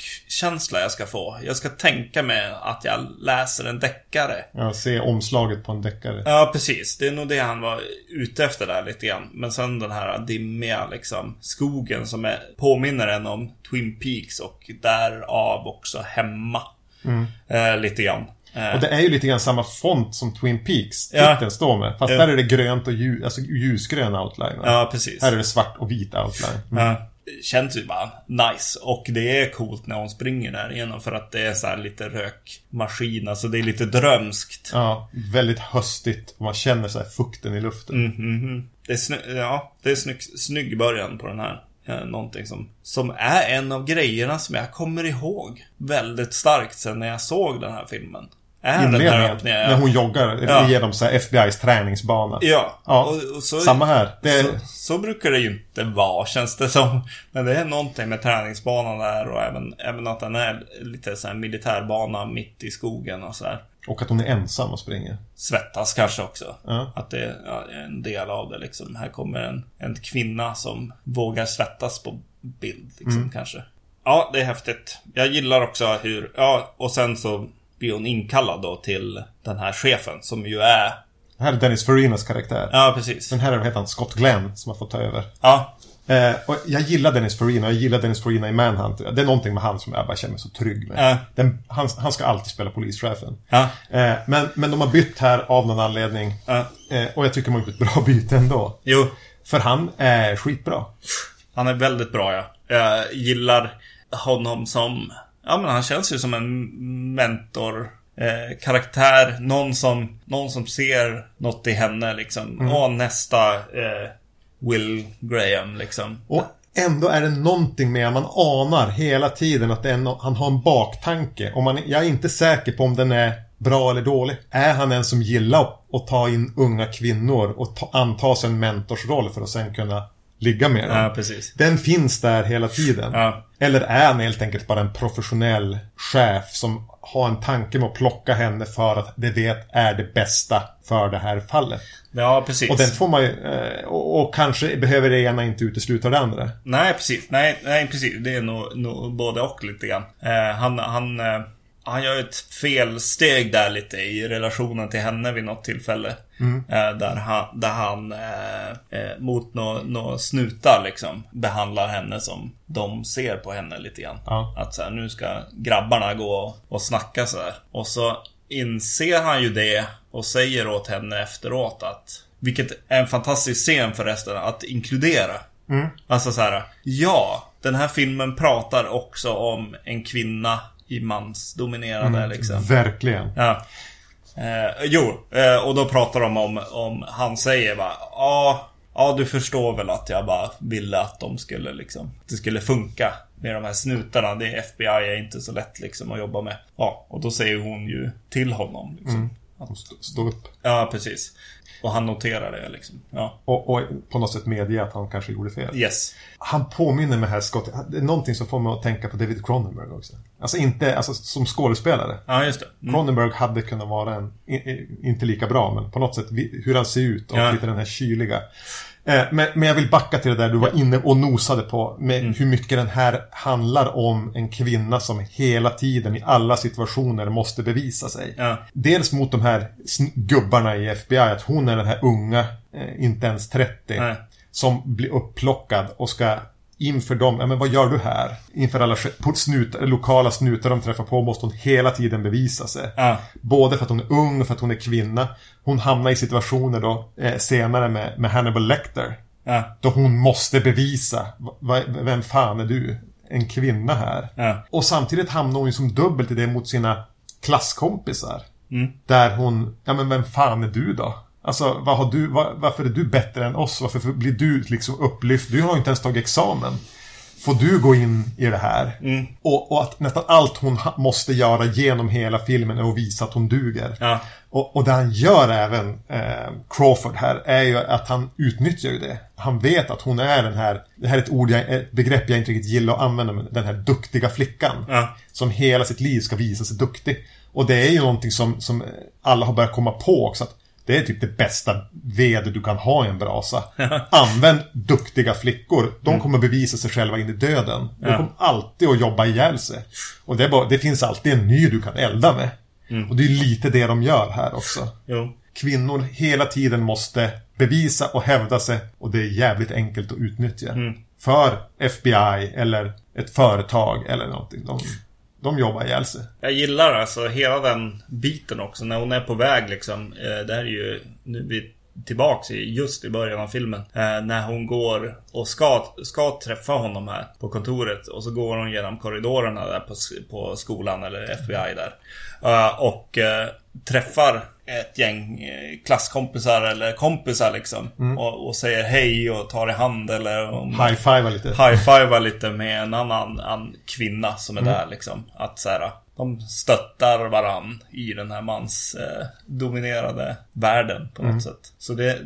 bokkänsla jag ska få. Jag ska tänka mig att jag läser en deckare. Ja, se omslaget på en deckare. Ja, precis. Det är nog det han var ute efter där lite grann. Men sen den här dimmiga liksom skogen som är, påminner en om Twin Peaks och därav också hemma. Eh, lite grann. Eh, Och det är ju lite grann samma font som Twin Peaks Ja. titeln står med. Fast Ja. där är det grönt och ljus, alltså ljusgrön outline. ja, precis. Här är det svart och vit outline. Mm. Ja, känns ju bara nice. Och det är coolt när hon springer där igenom för att det är så här lite rökmaskin. Alltså det är lite drömskt. Ja, väldigt höstigt man känner så fukten i luften. Mm, mhm, mhm. Det är, sny- ja, det är snygg, snygg början på den här. Eh, Någonting som, som är en av grejerna som jag kommer ihåg väldigt starkt sen när jag såg den här filmen. Är den här Inledningen, öppningen. när hon joggar Ja. genom så FBI's träningsbana. Ja, Ja, och, och så, Samma här. Det så, så brukar det ju inte vara känns det som. Men det är någonting med träningsbanan där och även, även att den är lite så här militärbana mitt i skogen och så här. och att hon är ensam och springer. Svettas kanske också. Ja. Att det är en del av det liksom. Här kommer en, en kvinna som vågar svettas på bild liksom kanske. Ja, det är häftigt. Jag gillar också hur, ja, och sen så blir hon inkallad då till den här chefen som ju är Det här är Dennis Farinas karaktär. Ja, precis. Den här är, heter han, Scott Glenn som har fått ta över. Ja, Eh, och jag gillar Dennis Farina, jag gillar Dennis Farina i Manhunt. Det är någonting med han som jag bara känner mig så trygg med. Ja. Den, han, han ska alltid spela polischefen. Ja. Eh, men, men de har bytt här av någon anledning. Ja. Eh, och jag tycker de har gjort ett bra byte ändå. jo. För han är skitbra. Han är väldigt bra ja. Jag gillar honom som... Ja men han känns ju som en mentor. Eh, karaktär, någon som, någon som ser något i henne liksom. Och nästa eh, Will Graham liksom. Och ändå är det någonting med, man anar hela tiden att no, han har en baktanke. Och man, jag är inte säker på om den är bra eller dålig. Är han en som gillar att, att ta in unga kvinnor och ta, anta sig en mentorsroll för att sen kunna ligga med dem? Ja. Den finns där hela tiden. Ja. Eller är han helt enkelt bara en professionell chef som har en tanke med att plocka henne för att det vet är det bästa för det här fallet. Ja, precis. Och den får man ju, eh, och, och kanske behöver det ena inte utesluta det andra. Nej, precis. Nej, nej, precis. Det är nog, nog både och lite grann. Eh, han, han, eh, han gör ett felsteg där lite i relationen till henne vid något tillfälle. Eh, där han, där han eh, eh, mot några nå snutar liksom behandlar henne som de ser på henne lite grann. Ja. Att så här, nu ska grabbarna gå och, snacka så här. Och så inser han ju det och säger åt henne efteråt att vilket är en fantastisk scen förresten att inkludera. Alltså så här, ja, den här filmen pratar också om en kvinna i mansdominerade liksom. Verkligen. Ja. Eh, jo, eh, och då pratar de om, om han säger bara, ja, ja du förstår väl att jag bara ville att de skulle liksom, det skulle funka med de här snutarna. Det är FBI är inte så lätt liksom att jobba med. Ja, och då säger hon ju till honom liksom. Stå, stå upp. Ja, precis. Och han noterar det liksom. Ja. Och, och på något sätt medge att han kanske gjorde fel. Yes. Han påminner mig här, Scott, det är någonting som får mig att tänka på David Cronenberg också. Alltså inte, alltså som skådespelare. Ja, just det. Mm. Cronenberg hade kunnat vara en, inte lika bra, men på något sätt hur han ser ut och Ja. lite den här kyliga. Eh, men, men jag vill backa till det där du var inne och nosade på, med Mm. hur mycket den här handlar om en kvinna som hela tiden i alla situationer måste bevisa sig. Ja. Dels mot de här gubbarna i FBI, att hon är den här unga, eh, inte ens 30, Nej. som blir upplockad och ska inför dem, ja men vad gör du här? Inför alla snutar, lokala snutar de träffar på måste hon hela tiden bevisa sig. Ja. Både för att hon är ung och för att hon är kvinna. Hon hamnar i situationer då eh, senare med, med Hannibal Lecter. Ja. Då hon måste bevisa, vem fan är du? En kvinna här. Ja. Och samtidigt hamnar hon ju som dubbelt i det mot sina klasskompisar. Mm. Där hon, ja men vem fan är du då? Alltså, vad har du, vad, varför är du bättre än oss? Varför blir du liksom upplyft? Du har ju inte ens tagit examen. Får du gå in i det här? Mm. Och, och att nästan allt hon måste göra genom hela filmen är att visa att hon duger. Ja. Och, och det han gör även eh, Crawford här är ju att han utnyttjar ju det. Han vet att hon är den här, det här är ett ord, jag, ett begrepp jag inte riktigt gillar att använda, men den här duktiga flickan. Ja. Som hela sitt liv ska visa sig duktig. Och det är ju någonting som, som alla har börjat komma på också. Att det är typ det bästa ved du kan ha i en brasa. Använd duktiga flickor. De kommer bevisa sig själva in i döden. De kommer alltid att jobba ihjäl sig. Och det, bara, det finns alltid en ny du kan elda med. Och det är lite det de gör här också. Jo. Kvinnor hela tiden måste bevisa och hävda sig och det är jävligt enkelt att utnyttja. För FBI eller ett företag eller någonting. De, de jobbar ihjäl sig. Jag gillar alltså hela den biten också. När hon är på väg liksom. Eh, det här är ju nu är vi tillbaks i, just i början av filmen. Eh, när hon går och ska, ska träffa honom här på kontoret. Och så går hon genom korridorerna där på, på skolan eller FBI där. Eh, och träffar ett gäng eh, klasskompisar eller kompisar liksom. Och, och säger hej och tar i hand eller om High-fiva lite. high-fiva lite med en annan an kvinna som är där liksom. Att så här, de stöttar varann i den här mansdominerade eh, dominerade världen på något sätt. Så det,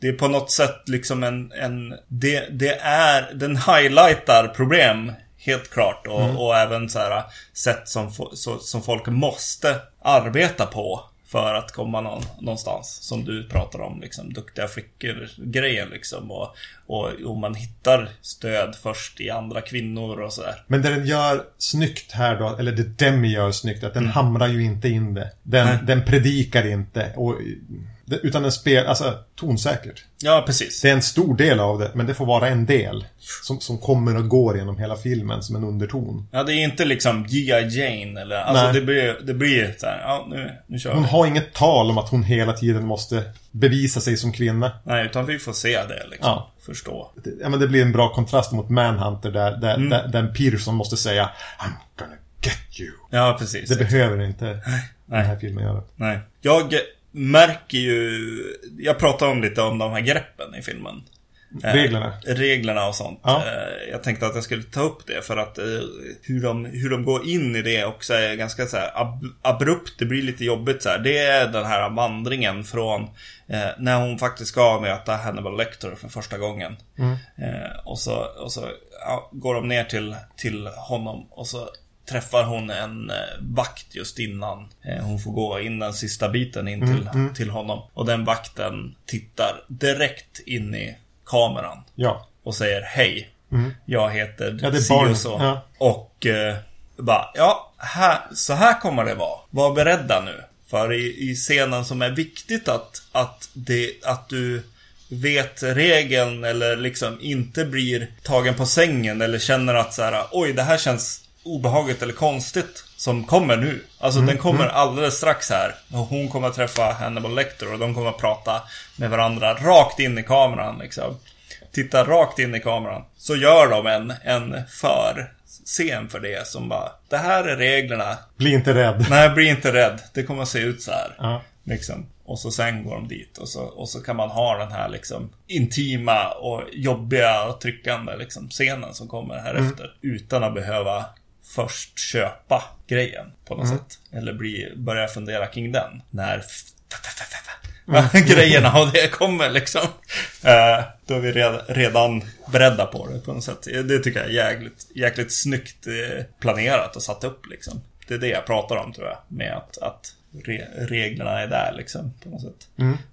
det är på något sätt liksom en, en det, det är, den highlightar problem Helt klart och, och även så här sätt som, så, som folk måste arbeta på för att komma någon, någonstans. Som du pratar om, liksom, duktiga flickor-grejen liksom. Och, och, och man hittar stöd först i andra kvinnor och sådär. Men det den gör snyggt här då, eller det Demi gör snyggt, att den hamrar ju inte in det. Den, den predikar inte. Och utan den spelar, alltså tonsäkert. Ja, precis. Det är en stor del av det, men det får vara en del. Som, som kommer och går genom hela filmen som en underton. Ja, det är inte liksom G.I. Jane eller... Alltså Nej. det blir, det blir så här, ja nu, nu kör Hon vi. har inget tal om att hon hela tiden måste bevisa sig som kvinna. Nej, utan vi får se det liksom. Ja. Förstå. Ja, men det blir en bra kontrast mot Manhunter där, där, Mm. där, där Peterson måste säga I'm gonna get you. Ja, precis. Det behöver inte den här filmen göra. Nej. Jag märker ju... Jag pratade om lite om de här greppen i filmen. Eh, Reglerna. reglerna och sånt. Ja. Eh, Jag tänkte att jag skulle ta upp det för att eh, hur, de, hur de går in i det också är ganska så ab abrupt. Det blir lite jobbigt så här. Det är den här vandringen från eh, när hon faktiskt ska möta Hannibal Lecter för första gången. Eh, och så, och så ja, går de ner till, till honom och så träffar hon en eh, vakt just innan eh, hon får gå in den sista biten in till, till honom. Och den vakten tittar direkt in i kameran Ja. och säger hej. Jag heter Mm. Ja, det si och så. Ja. Och eh, bara, ja, här, så här kommer det vara. Var beredda nu. För i, i scenen som är viktigt att, att, det, att du vet regeln eller liksom inte blir tagen på sängen eller känner att så här, oj, det här känns obehagligt eller konstigt som kommer nu. Alltså den kommer alldeles strax här. Och hon kommer att träffa Hannibal Lecter och de kommer att prata med varandra rakt in i kameran liksom. Titta rakt in i kameran. Så gör de en, en för scen för det som bara, det här är reglerna. Bli inte rädd. Nej, bli inte rädd. Det kommer att se ut så här. Ja. Liksom. Och så sen går de dit och så, och så kan man ha den här liksom intima och jobbiga och tryckande liksom scenen som kommer här efter. Utan att behöva först köpa grejen på något sätt. Eller bli, börja fundera kring den. När grejerna och det kommer liksom. Eh, då är vi redan, redan beredda på det på något sätt. Det tycker jag är jäkligt, jäkligt snyggt eh, planerat och satt upp liksom. Det är det jag pratar om tror jag. Med att, att re, reglerna är där liksom på något sätt.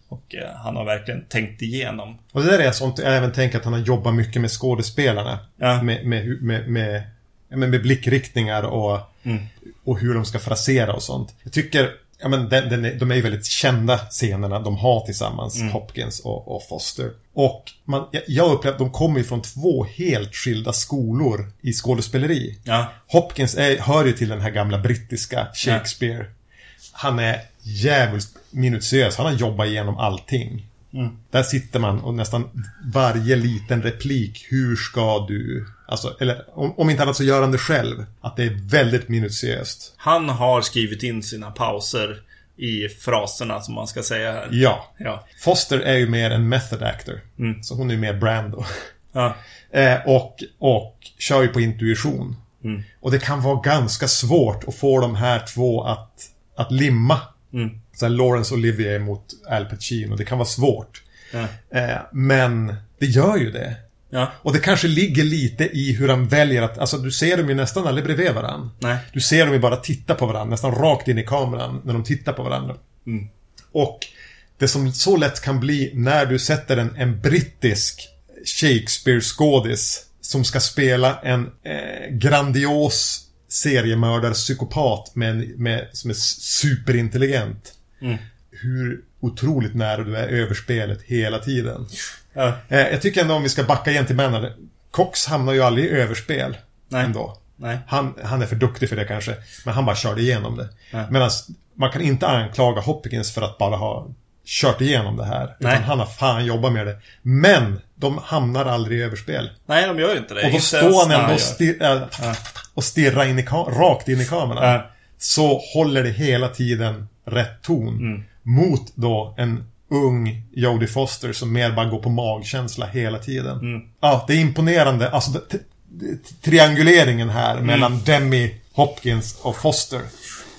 Och eh, han har verkligen tänkt igenom. Och det där är sånt jag även tänker att han har jobbat mycket med skådespelarna. Ja. Med, med, med, med, ja, men med blickriktningar och, och hur de ska frasera och sånt. Jag tycker, ja men den, den är, de är ju väldigt kända scenerna de har tillsammans, Hopkins och, och Foster. Och man, jag, upplever att de kommer ju från två helt skilda skolor i skådespeleri. Ja. Hopkins är, hör ju till den här gamla brittiska Shakespeare. Han är jävligt minutiös. Han har jobbat igenom allting. Där sitter man och nästan varje liten replik, hur ska du... Alltså, eller om, om inte annat så gör han det själv. Att det är väldigt minutiöst. Han har skrivit in sina pauser i fraserna som man ska säga här. Ja. Ja. Foster är ju mer en method actor. Så hon är ju mer Brando. Ja. Eh, och, och kör ju på intuition. Mm. Och det kan vara ganska svårt att få de här två att, att limma. Mm. Så här Laurence Olivier mot Al Pacino. Det kan vara svårt. Ja. Eh, men det gör ju det. Ja. Och det kanske ligger lite i hur han väljer att... Alltså du ser dem ju nästan aldrig bredvid varandra. Nej. Du ser dem ju bara titta på varandra, nästan rakt in i kameran när de tittar på varandra. Mm. Och det som så lätt kan bli när du sätter en, en brittisk Shakespeare-skådis som ska spela en eh, grandios seriemördar-psykopat med, en- med, som är superintelligent. Mm. Hur otroligt nära du är överspelet hela tiden. Ja. Eh, jag tycker ändå om vi ska backa igen till männen. Cox hamnar ju aldrig i överspel. Nej. Ändå. Nej. Han, han är för duktig för det kanske. Men han bara körde igenom det. Ja. Medan man kan inte anklaga Hopkins för att bara ha kört igenom det här. Nej. Utan han har fan jobbat med det. Men de hamnar aldrig i överspel. Nej, de gör ju inte det. Och då står han ändå och, stir, äh, och stirrar in i rakt in i kameran. Ja. Så håller det hela tiden rätt ton. Mm. Mot då en ung Jodie Foster som mer bara går på magkänsla hela tiden. Mm. Ja, det är imponerande. Alltså, trianguleringen här Mm. mellan Demi, Hopkins och Foster.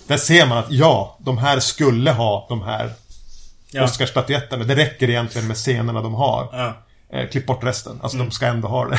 Där ser man att ja, de här skulle ha de här Ja. Oscarsstatyetterna. Det räcker egentligen med scenerna de har. Ja. Eh, klipp bort resten. Alltså Mm. de ska ändå ha det.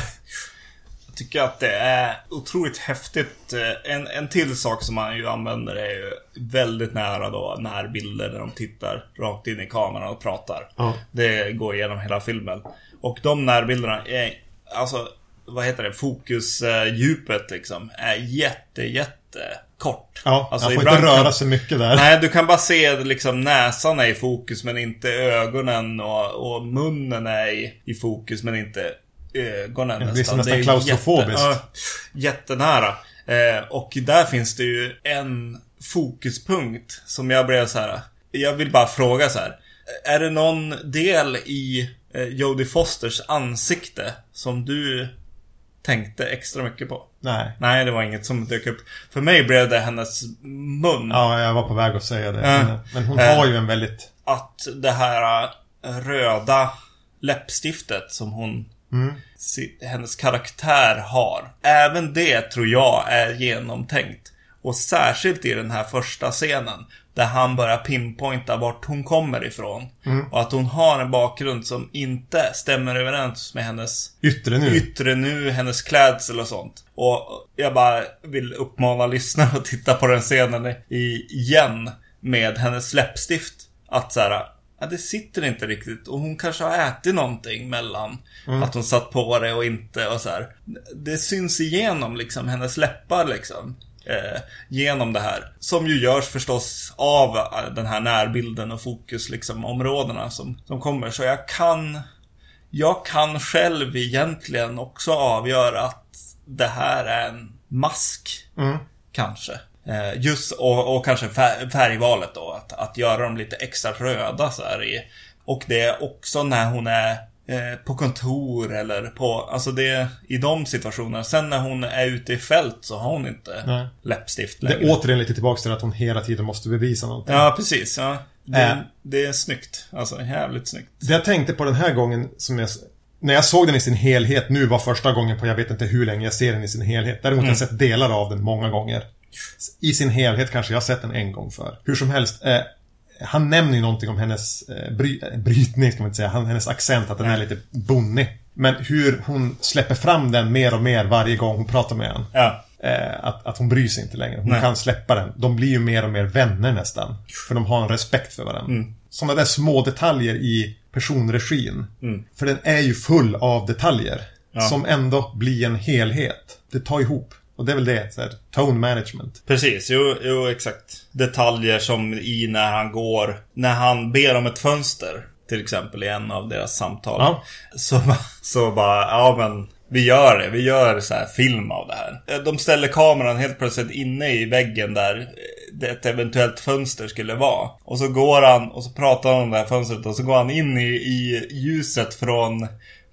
Jag tycker att det är otroligt häftigt. Eh, En, en till sak som man ju använder är ju väldigt nära då närbilder där de tittar rakt in i kameran och pratar. Ja. Det går igenom hela filmen. Och de närbilderna är, alltså, vad heter det, fokusdjupet liksom, är jätte, jätte kort. Ja, Alltså, han får inte röra kan- sig mycket där. Nej, du kan bara se liksom näsan är i fokus men inte ögonen och, och munnen är i, i fokus men inte ögonen Det blir så nästan. nästan är klaustrofobiskt. ja, jättenära. Eh, och där finns det ju en fokuspunkt som jag blev så här. Jag vill bara fråga så här. Är det någon del i eh, Jodie Fosters ansikte som du tänkte extra mycket på? Nej. Nej, det var inget som dök upp. För mig blev det hennes mun. Ja, jag var på väg att säga det. Ja. Men, hon Eh. har ju en väldigt... att det här äh, röda läppstiftet som hon Mm. hennes karaktär har. Även det tror jag är genomtänkt. Och särskilt i den här första scenen. Där han börjar pinpointa vart hon kommer ifrån. Mm. Och att hon har en bakgrund som inte stämmer överens med hennes Yttre nu. yttre nu, hennes klädsel och sånt. Och jag bara vill uppmana lyssnare att titta på den scenen igen med hennes läppstift. Att så här, ja, det sitter inte riktigt och hon kanske har ätit någonting mellan att hon satt på det och inte och så här. Det syns igenom liksom, hennes läppar liksom. Eh, genom det här. Som ju görs förstås av eh, den här närbilden och fokus liksom områdena som, som kommer. Så jag kan jag kan själv egentligen också avgöra att det här är en mask. Mm. Kanske. Eh, just, och, och kanske fär, färgvalet då. Att, att göra dem lite extra röda så här i. Och det är också när hon är eh, på kontor eller på, alltså det i de situationerna. Sen när hon är ute i fält så har hon inte Nej. läppstift Det längre. är återigen lite tillbaka till att hon hela tiden måste bevisa någonting. Ja, precis. Ja. Det, Äh. det är snyggt. Alltså jävligt snyggt. Det jag tänkte på den här gången, som jag, när jag såg den i sin helhet, nu var första gången på jag vet inte hur länge jag ser den i sin helhet. Däremot har jag sett delar av den många gånger. I sin helhet kanske jag har sett den en gång för. Hur som helst, eh, han nämner ju någonting om hennes eh, bry, eh, brytning, ska man inte säga, han, hennes accent, att den är lite bonnig. Men hur hon släpper fram den mer och mer varje gång hon pratar med honom. Ja. Eh, att, att hon bryr sig inte längre. Hon Nej. kan släppa den. De blir ju mer och mer vänner nästan. För de har en respekt för varandra. Mm. Sådana där små detaljer i personregin. Mm. För den är ju full av detaljer. Ja. Som ändå blir en helhet. Det tar ihop. Och det är väl det, så här, tone management. Precis, jo, jo exakt. Detaljer som i när han går, när han ber om ett fönster. Till exempel i en av deras samtal. Ja. Så, så bara, ja men vi gör det. Vi gör så här film av det här. De ställer kameran helt plötsligt inne i väggen där det- ett eventuellt fönster skulle vara. Och så går han och så pratar han om det här fönstret och så går han in i, i ljuset från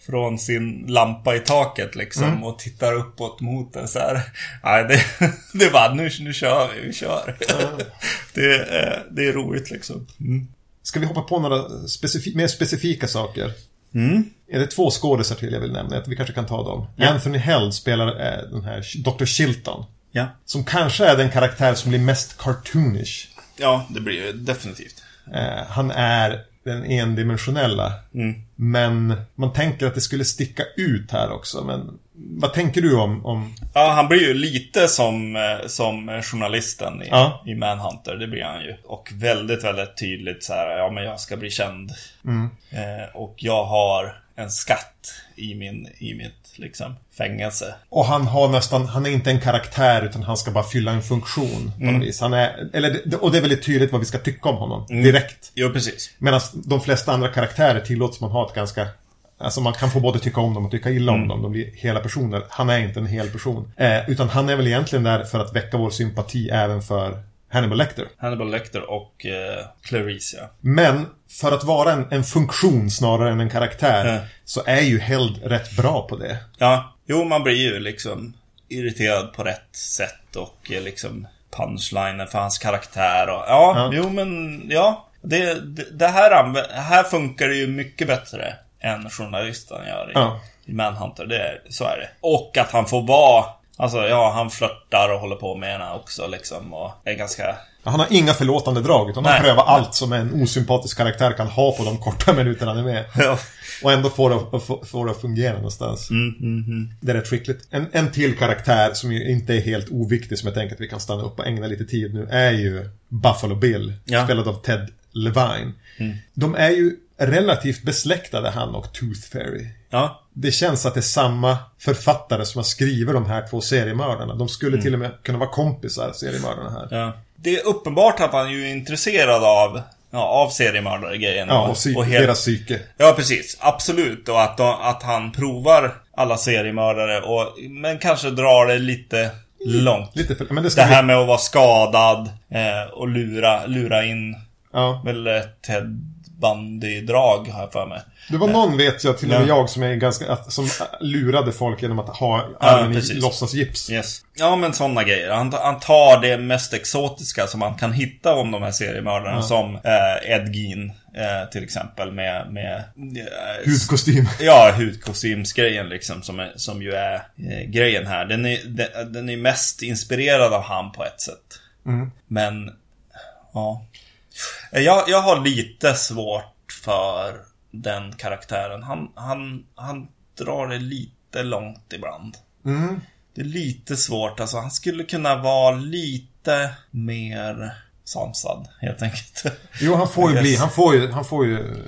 från sin lampa i taket liksom och tittar uppåt mot den så här. Nej, det, det är bara nu, nu kör vi, vi kör. Det, är- det är roligt liksom. Mm. Ska vi hoppa på några specifi- mer specifika saker? Mm. Är det två skådisar till jag vill nämna? Vi kanske kan ta dem. Anthony Held spelar eh, den här Dr. Chilton. Ja. Som kanske är den karaktär som blir mest cartoonish. Ja, det blir det definitivt. Eh, han är den endimensionella. Mm. Men man tänker att det skulle sticka ut här också. Men vad tänker du om... om... Ja, han blir ju lite som, eh, som journalisten i, Ja. i Manhunter, det blir han ju. Och väldigt, väldigt tydligt så här, ja men jag ska bli känd. Eh, och jag har en skatt i, min, i mitt liksom, fängelse. Och han har nästan, han är inte en karaktär utan han ska bara fylla en funktion på något vis. Han är, eller, och det är väldigt tydligt vad vi ska tycka om honom. Direkt. Jo, precis. Medan de flesta andra karaktärer tillåts man ha ett ganska Alltså man kan få både tycka om dem och tycka illa om dem. De blir hela personer. Han är inte en hel person. Eh, utan han är väl egentligen där för att väcka vår sympati även för Hannibal Lecter. Hannibal Lecter och eh, Clarice, ja. Men för att vara en, en funktion snarare än en karaktär Mm. så är ju Held rätt bra på det. Ja, jo man blir ju liksom irriterad på rätt sätt och eh, liksom punchlinen för hans karaktär och ja, Ja. jo men ja. Det, det, det här, här funkar det ju mycket bättre än journalisten gör i, Ja. i Manhunter. Det så är det. Och att han får vara Alltså ja, han flörtar och håller på med henne också liksom och är ganska Han har inga förlåtande drag utan han Nej. prövar allt som en osympatisk karaktär kan ha på de korta minuterna han är med. Ja. Och ändå får det, få- får det att fungera någonstans. Mm, mm, mm. Det är rätt skickligt. En, en till karaktär som ju inte är helt oviktig som jag tänker att vi kan stanna upp och ägna lite tid nu är ju Buffalo Bill. Ja. Spelad av Ted Levine. De är ju relativt besläktade han och Tooth Fairy. Ja. Det känns att det är samma författare som har skrivit de här två seriemördarna. De skulle Mm. till och med kunna vara kompisar, seriemördarna här. Ja. Det är uppenbart att han ju är intresserad av, ja, av seriemördare-grejen. Ja, och, psy- helt- deras psyke. Ja, precis. Absolut. Och att, att han provar alla seriemördare. Och, men kanske drar det lite långt. Lite för, men det Det här vi... med att vara skadad eh, och lura, lura in Ja. väl ett Ted Bundy-drag, har jag för mig. Det var någon, vet jag, till och med Ja. jag som är ganska... Som lurade folk genom att ha armen i precis. låtsasgips. Yes. Ja, men sådana grejer. Han, han tar det mest exotiska som man kan hitta om de här seriemördarna. Som eh, Ed Gein, eh, till exempel, med... med eh, Hudkostym. Ja, hudkostymsgrejen liksom, som, är, som ju är eh, grejen här. Den är, den, den är mest inspirerad av han på ett sätt. Mm. Men, ja. Jag, jag har lite svårt för den karaktären. Han, han, han drar det lite långt ibland. Mm. Det är lite svårt, alltså han skulle kunna vara lite mer sansad, helt enkelt. Jo, han får ju bli... Han får ju... Han får ju...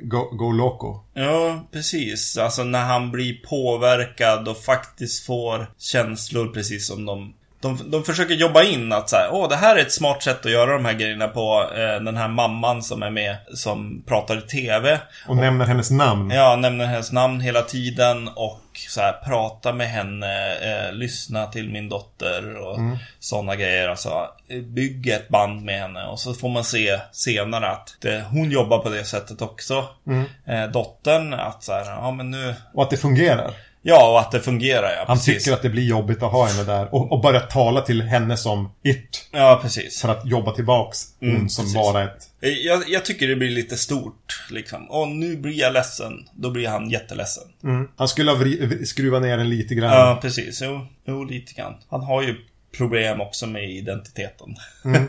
Go, go loco. Ja, precis. Alltså när han blir påverkad och faktiskt får känslor precis som de... De, de försöker jobba in att så här, åh det här är ett smart sätt att göra de här grejerna på. Eh, den här mamman som är med, som pratar i TV. Och nämner hennes namn. Ja, nämner hennes namn hela tiden och så här, prata med henne, eh, lyssna till min dotter och Mm. sådana grejer. Alltså, bygga ett band med henne och så får man se senare att det, hon jobbar på det sättet också. Mm. Eh, dottern, att så här, ja men nu... Och att det fungerar. Ja, och att det fungerar ja, Han precis. tycker att det blir jobbigt att ha henne där. Och, och börja tala till henne som it. Ja, precis. För att jobba tillbaks hon Mm, som precis. bara ett... Eh, Jag, jag tycker det blir lite stort, liksom. Och nu blir jag ledsen. Då blir han jätteledsen. Mm. Han skulle ha vri, skruvat ner den lite grann. Ja, precis. Jo, jo, lite grann. Han har ju problem också med identiteten. Den,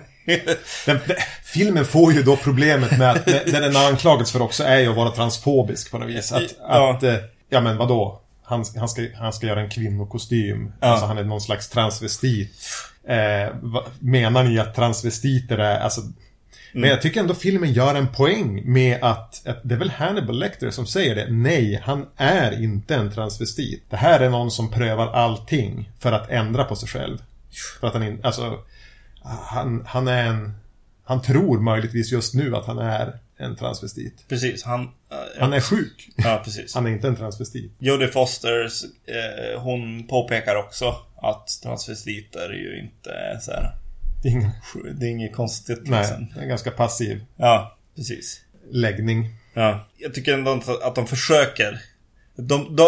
den, filmen får ju då problemet med att det, det den är anklagats för också är ju att vara transfobisk på något vis. Att, Ja. att eh, ja men vadå? Han, han, ska, han ska göra en kvinnokostym. Ja. Alltså han är någon slags transvestit. Eh, va, menar ni att transvestiter är, alltså Men jag tycker ändå filmen gör en poäng med att, att det är väl Hannibal Lecter som säger det. Nej, han är inte en transvestit. Det här är någon som prövar allting för att ändra på sig själv. För att han inte, alltså han, han är en... Han tror möjligtvis just nu att han är en transvestit. Precis, han... eh, Han är sjuk. Ja, precis. Han är inte en transvestit. Jodie Fosters, eh, hon påpekar också att transvestiter är ju inte så här, Ingen, Det är inget konstigt nej, liksom. en ganska passiv Ja, precis. läggning. Ja. Jag tycker ändå att- de försöker. De, de,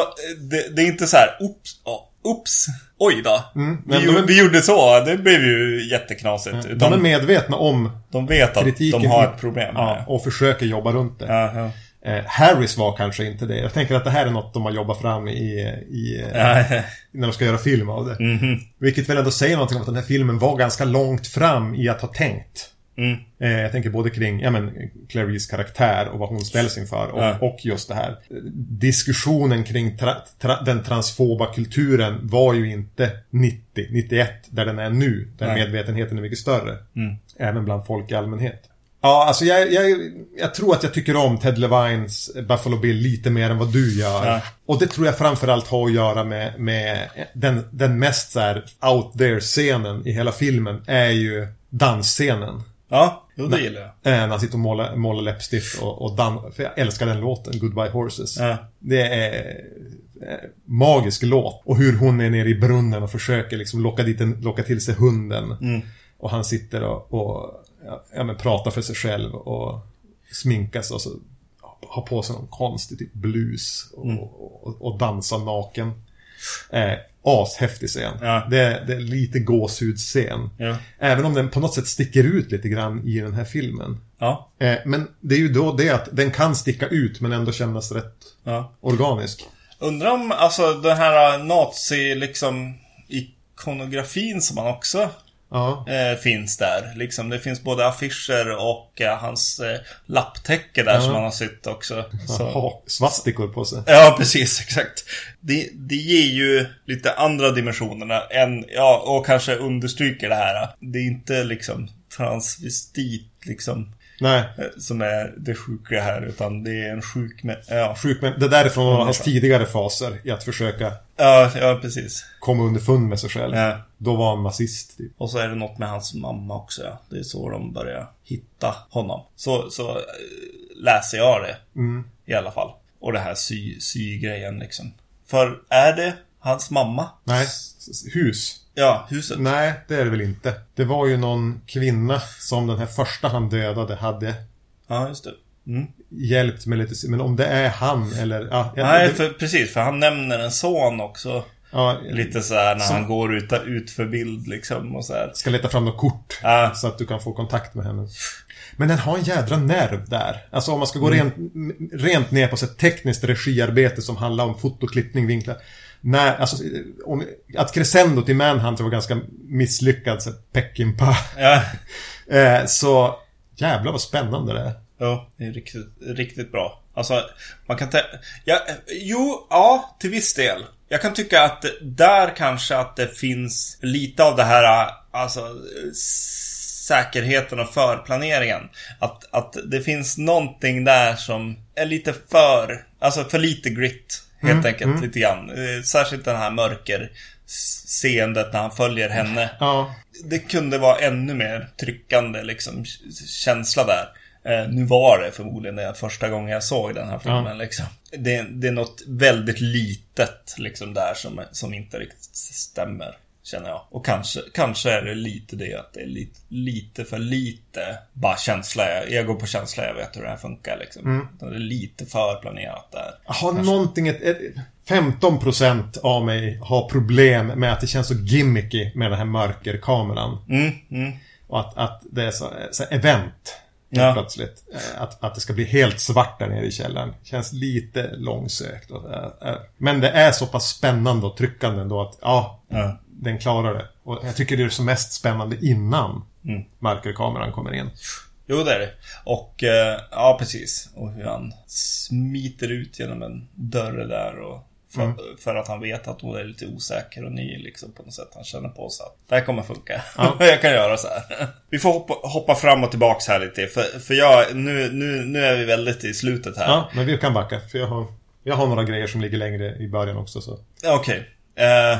det, det är inte så här, oops, ja, oops, oj då. Mm, vi, de gjorde- är- vi gjorde så, det blev ju jätteknasigt. De De, är medvetna om de vet att kritiken. de har ett problem Ja, och försöker jobba runt det. Ja. Eh, Harris var kanske inte det. Jag tänker att det här är något de har jobbat fram i, i Ja, ja. när de ska göra film av det. Mhm. Vilket väl ändå säger någonting om att den här filmen var ganska långt fram i att ha tänkt. Mm. Eh, jag tänker både kring ja, men, Clarice karaktär och vad hon ställs inför. Och, Ja. och just det här. Diskussionen kring tra, tra, den transfoba kulturen var ju inte 90, 91 där den är nu. Där Nej. medvetenheten är mycket större. Mm. Även bland folk i allmänhet. Ja, alltså jag, jag, jag tror att jag tycker om Ted Levines Buffalo Bill lite mer än vad du gör. Ja. Och det tror jag framförallt har att göra med, med den, den mest så out there-scenen i hela filmen är ju dansscenen. Ja, jo det gillar jag. Eh, när han sitter och målar, målar läppstift och, och dan- För jag älskar den låten, Goodbye Horses. Ja. Det är eh, magisk låt. Och hur hon är nere i brunnen och försöker liksom locka, dit en, locka till sig hunden. Mm. Och han sitter och, och ja, men pratar för sig själv och sminkas och så har på sig någon konstig typ blus och, Mm. och, och dansar naken. Eh, ashäftig scen. Ja. Det, det är lite gåshudsscen. Ja. Även om den på något sätt sticker ut lite grann i den här filmen. Ja. Eh, men det är ju då det att den kan sticka ut men ändå kännas rätt ja. organisk. Undrar om alltså den här nazi liksom ikonografin som han också Ja. eh, finns där. Liksom, det finns både affischer och eh, hans eh, lapptäcke där Ja. som han har sytt också. Så. Svastikor på sig. Ja, precis, exakt. Det, det ger ju lite andra dimensionerna än, ja, och kanske understryker det här. Det är inte liksom transvestit liksom. Nej, eh, Som är det sjuka här. Utan det är en sjuk med, ja. sjuk det där är från hans tidigare faser i att försöka ja, ja precis. komma underfund med sig själv. Ja. Då var han nazist. Typ. Och så är det något med hans mamma också. Ja. Det är så de börjar hitta honom. Så, så eh, läser jag det. Mm. I alla fall. Och det här sy, sy-grejen liksom. För är det hans mamma? Nej, hus. Ja, huset. Nej, det är det väl inte. Det var ju någon kvinna som den här första han dödade hade Ja, just det. Mm. hjälpt med lite... Men om det är han eller... Ja, ja, Nej, det, för, precis. För han nämner en son också. ja, Lite så här när Som- han går ut, ut för bild liksom och så här. Ska leta fram något kort. Ja. Så att du kan få kontakt med henne. Men den har en jädra nerv där. Alltså om man ska gå Mm. rent, rent ner på så ett tekniskt regiarbete som handlar om fotoklippning, vinklar. När, alltså, om, att crescendot i Manhunter var ganska misslyckad, så Peckinpah. Ja. Eh, så jävlar vad spännande det är. Ja, det är riktigt, riktigt bra. Alltså, man kan. Ja, jo, ja, till viss del. Jag kan tycka att där kanske att det finns lite av det här, alltså säkerheten och förplaneringen. Att, att det finns någonting där som är lite för, alltså för lite grit. Helt enkelt, lite grann. Eh, Särskilt den här mörker seendet när han följer henne Ja, det kunde vara ännu mer tryckande liksom, känsla där. Eh, nu var det förmodligen det första gången jag såg den här filmen. Ja. Liksom. Det, det är något väldigt litet liksom, där som, som inte riktigt stämmer. Känner jag. Och kanske, kanske är det lite det att det är lite, lite för lite bara känsla. Jag, går på känsla, jag vet hur det här funkar liksom. Mm. Det är lite för planerat där. har någonting, ett, ett, 15% av mig har problem med att det känns så gimmicky med den här mörkerkameran. Mm, mm. Och att, att det är så, så event. Ja. Plötsligt. Eh, Att, att det ska bli helt svart där nere i källaren. Känns lite långsökt. Eh. Men det är så pass spännande och tryckande ändå att ja, Ja. Den klarar det. Och jag tycker det är som mest spännande innan Mm. mörkerkameran kommer in. Jo, det är det. Och, eh, ja precis. Och hur han smiter ut genom en dörr där och för, Mm. för att han vet att hon är lite osäker och ny liksom på något sätt. Han känner på sig att det här kommer funka. Ja. jag kan göra så här. Vi får hoppa, hoppa fram och tillbaks här lite. För, för jag, nu, nu, nu är vi väldigt i slutet här. Ja, men vi kan backa. För jag har, jag har några grejer som ligger längre i början också. Så. Okej. Eh,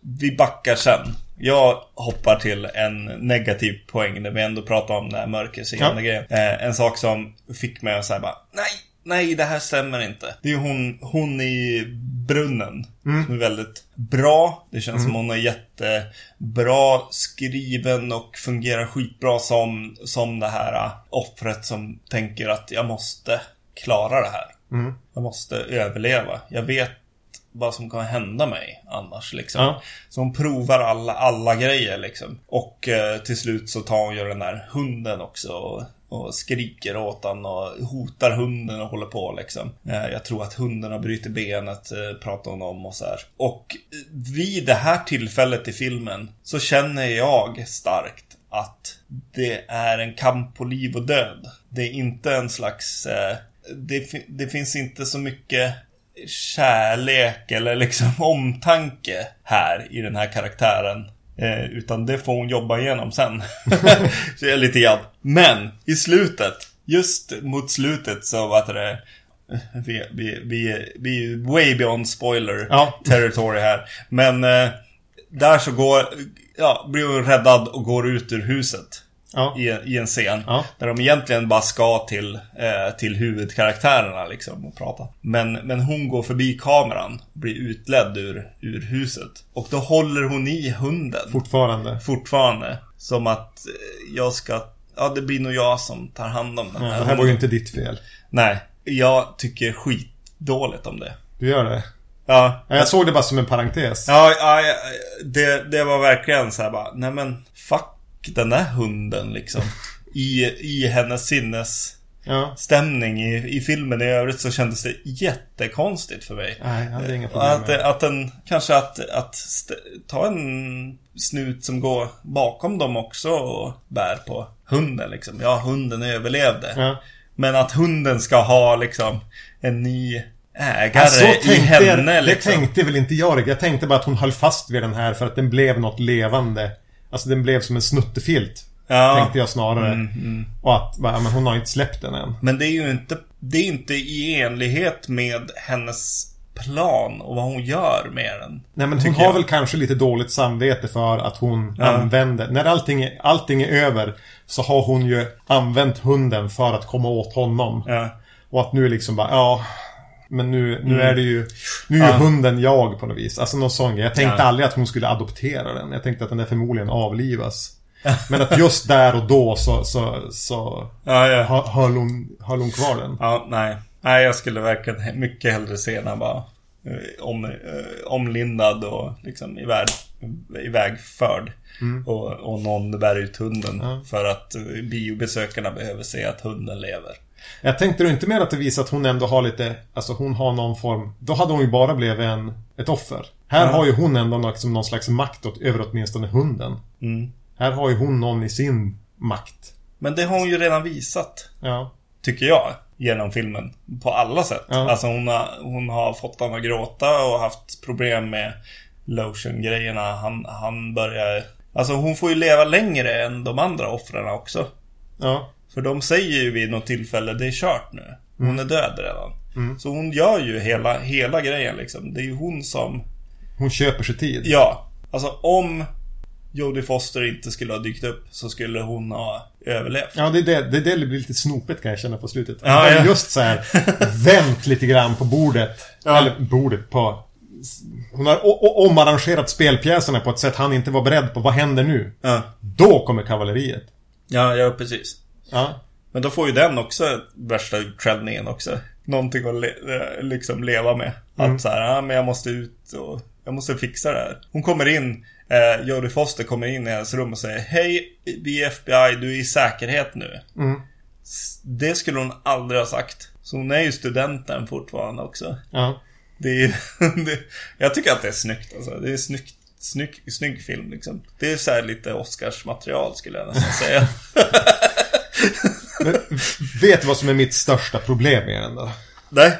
vi backar sen. Jag hoppar till en negativ poäng när vi ändå pratar om den här mörkerseende Ja. grejen. Eh, en sak som fick mig att säga bara Nej, nej det här stämmer inte. Det är hon, hon i brunnen. Som är väldigt bra. Det känns som hon är jättebra skriven och fungerar skitbra som, som det här eh, offret som tänker att jag måste klara det här. Mm. Jag måste överleva. Jag vet vad som kan hända mig annars liksom. Ja. Så hon provar alla, alla grejer liksom. Och eh, till slut så tar hon ju den där hunden också. Och, och skriker åt han och hotar hunden och håller på liksom. Eh, jag tror att hunden har brutit benet, eh, pratar hon om och så här. Och eh, vid det här tillfället i filmen så känner jag starkt att det är en kamp på liv och död. Det är inte en slags... Eh, det, det finns inte så mycket kärlek eller liksom omtanke här i den här karaktären. Eh, utan det får hon jobba igenom sen. så jag är lite grann. Men i slutet, just mot slutet så var det eh, vi, vi, vi, vi är way beyond spoiler Ja. territory här. Men eh, där så går, ja, blir hon räddad och går ut ur huset. Ja. I, I en scen. Ja. Där de egentligen bara ska till, eh, till huvudkaraktärerna liksom och prata. Men, men hon går förbi kameran, blir utledd ur, ur huset. Och då håller hon i hunden. Fortfarande. Fortfarande. Som att eh, jag ska, ja det blir nog jag som tar hand om den Ja, här det här var ju inte ditt fel. Nej, jag tycker skitdåligt om det. Du gör det? Ja, Ja, Jag såg det bara som en parentes. Ja, ja, ja, det, det var verkligen så här bara, nej men den där hunden liksom. I, i hennes sinnesstämning Ja. i, i filmen i övrigt så kändes det jättekonstigt för mig. Nej, jag hade inga problem Att, med att den, kanske att, att st- ta en snut som går bakom dem också och bär på hunden liksom. Ja, hunden överlevde. Ja. Men att hunden ska ha liksom en ny ägare Ja, så i henne liksom. Det tänkte väl inte jag. Jag tänkte bara att hon höll fast vid den här för att den blev något levande. Alltså den blev som en snuttefilt. Ja. Tänkte jag snarare. Mm, mm. Och att, men hon har inte släppt den än. Men det är ju inte, det är inte i enlighet med hennes plan och vad hon gör med den. Nej men hon har jag. väl kanske lite dåligt samvete för att hon Ja. använder... När allting, är- allting är över så har hon ju använt hunden för att komma åt honom. Ja. Och att nu liksom bara, ja... Men nu, nu är det ju... Nu är ju Mm. Ja. hunden jag på något vis. Alltså någon sån grej. Jag tänkte Ja. aldrig att hon skulle adoptera den. Jag tänkte att den där förmodligen avlivas. Men att just där och då så, så, så Ja, ja. höll hon, höll hon kvar den. Ja, nej. Nej, jag skulle verkligen mycket hellre se när bara eh, om, eh, omlindad och liksom iväg, ivägförd. Och, och någon bär ut hunden Ja. för att eh, biobesökarna behöver se att hunden lever. Jag tänkte då inte mer att det visar att hon ändå har lite, alltså hon har någon form, då hade hon ju bara blivit en, ett offer. Här Ja. har ju hon ändå liksom någon slags makt åt, över åtminstone hunden. Mm. Här har ju hon någon i sin makt. Men det har hon ju redan visat. Ja. Tycker jag. Genom filmen. På alla sätt. Ja. Alltså hon har, hon har fått honom att gråta och haft problem med lotion-grejerna. Han, han börjar... Alltså hon får ju leva längre än de andra offren också. Ja. För de säger ju vid något tillfälle, det är kört nu. Hon är död redan. Mm. Så hon gör ju hela, hela grejen liksom. Det är ju hon som... Hon köper sig tid. Ja. Alltså om Jodie Foster inte skulle ha dykt upp så skulle hon ha överlevt. Ja, det är det, det, är det blir lite snopet kan jag känna på slutet. Ja, ja. Just så här vänt lite grann på bordet. Ja. Eller bordet på... Hon har omarrangerat spelpjäserna på ett sätt han inte var beredd på. Vad händer nu? Ja. Då kommer kavalleriet. Ja, ja precis. Ja. Men då får ju den också värsta utskällningen också. Någonting att le eh, liksom leva med. Mm. Att så här, ja men jag måste ut och jag måste fixa det här. Hon kommer in, eh, Jodie Foster kommer in i hennes rum och säger Hej, vi är FBI, du är i säkerhet nu. Mm. Det skulle hon aldrig ha sagt. Så hon är ju studenten fortfarande också. Ja. Det är det, jag tycker att det är snyggt alltså. Det är snyggt. Snygg, snygg film liksom. Det är så här lite Oscarsmaterial skulle jag nästan säga. Men, vet du vad som är mitt största problem med den då? Nej.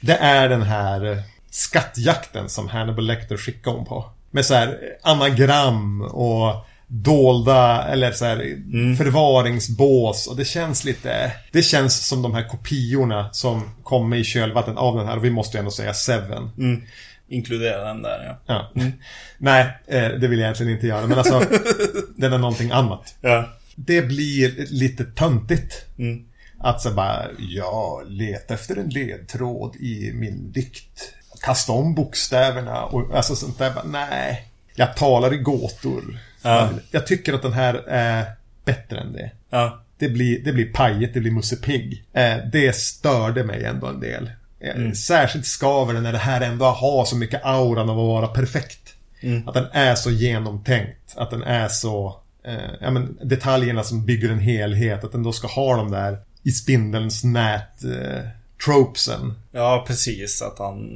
Det är den här eh, skattjakten som Hannibal Lecter skickar hon på. Med så här eh, anagram och dolda eller så här Mm. förvaringsbås och det känns lite Det känns som de här kopiorna som kommer i kölvattnet av den här och vi måste ju ändå säga Seven. Mm. Inkludera den där ja. Ja. Nej, eh, det vill jag egentligen inte göra men alltså Den är någonting annat. Ja. Det blir lite töntigt. Mm. Att så bara, ja, leta efter en ledtråd i min dikt. Kasta om bokstäverna och alltså sånt där. Bara, nej, jag talar i gåtor. Ja. Jag tycker att den här är bättre än det. Ja. Det blir, det blir pajigt, det blir Musse Pigg. Eh, det störde mig ändå en del. Eh, Särskilt skaver det när det här ändå har så mycket auran av att vara perfekt. Att den är så genomtänkt. Att den är så... Eh, ja, men detaljerna som bygger en helhet. Att den då ska ha de där i spindelns nät eh, tropesen. Ja, precis. Att han...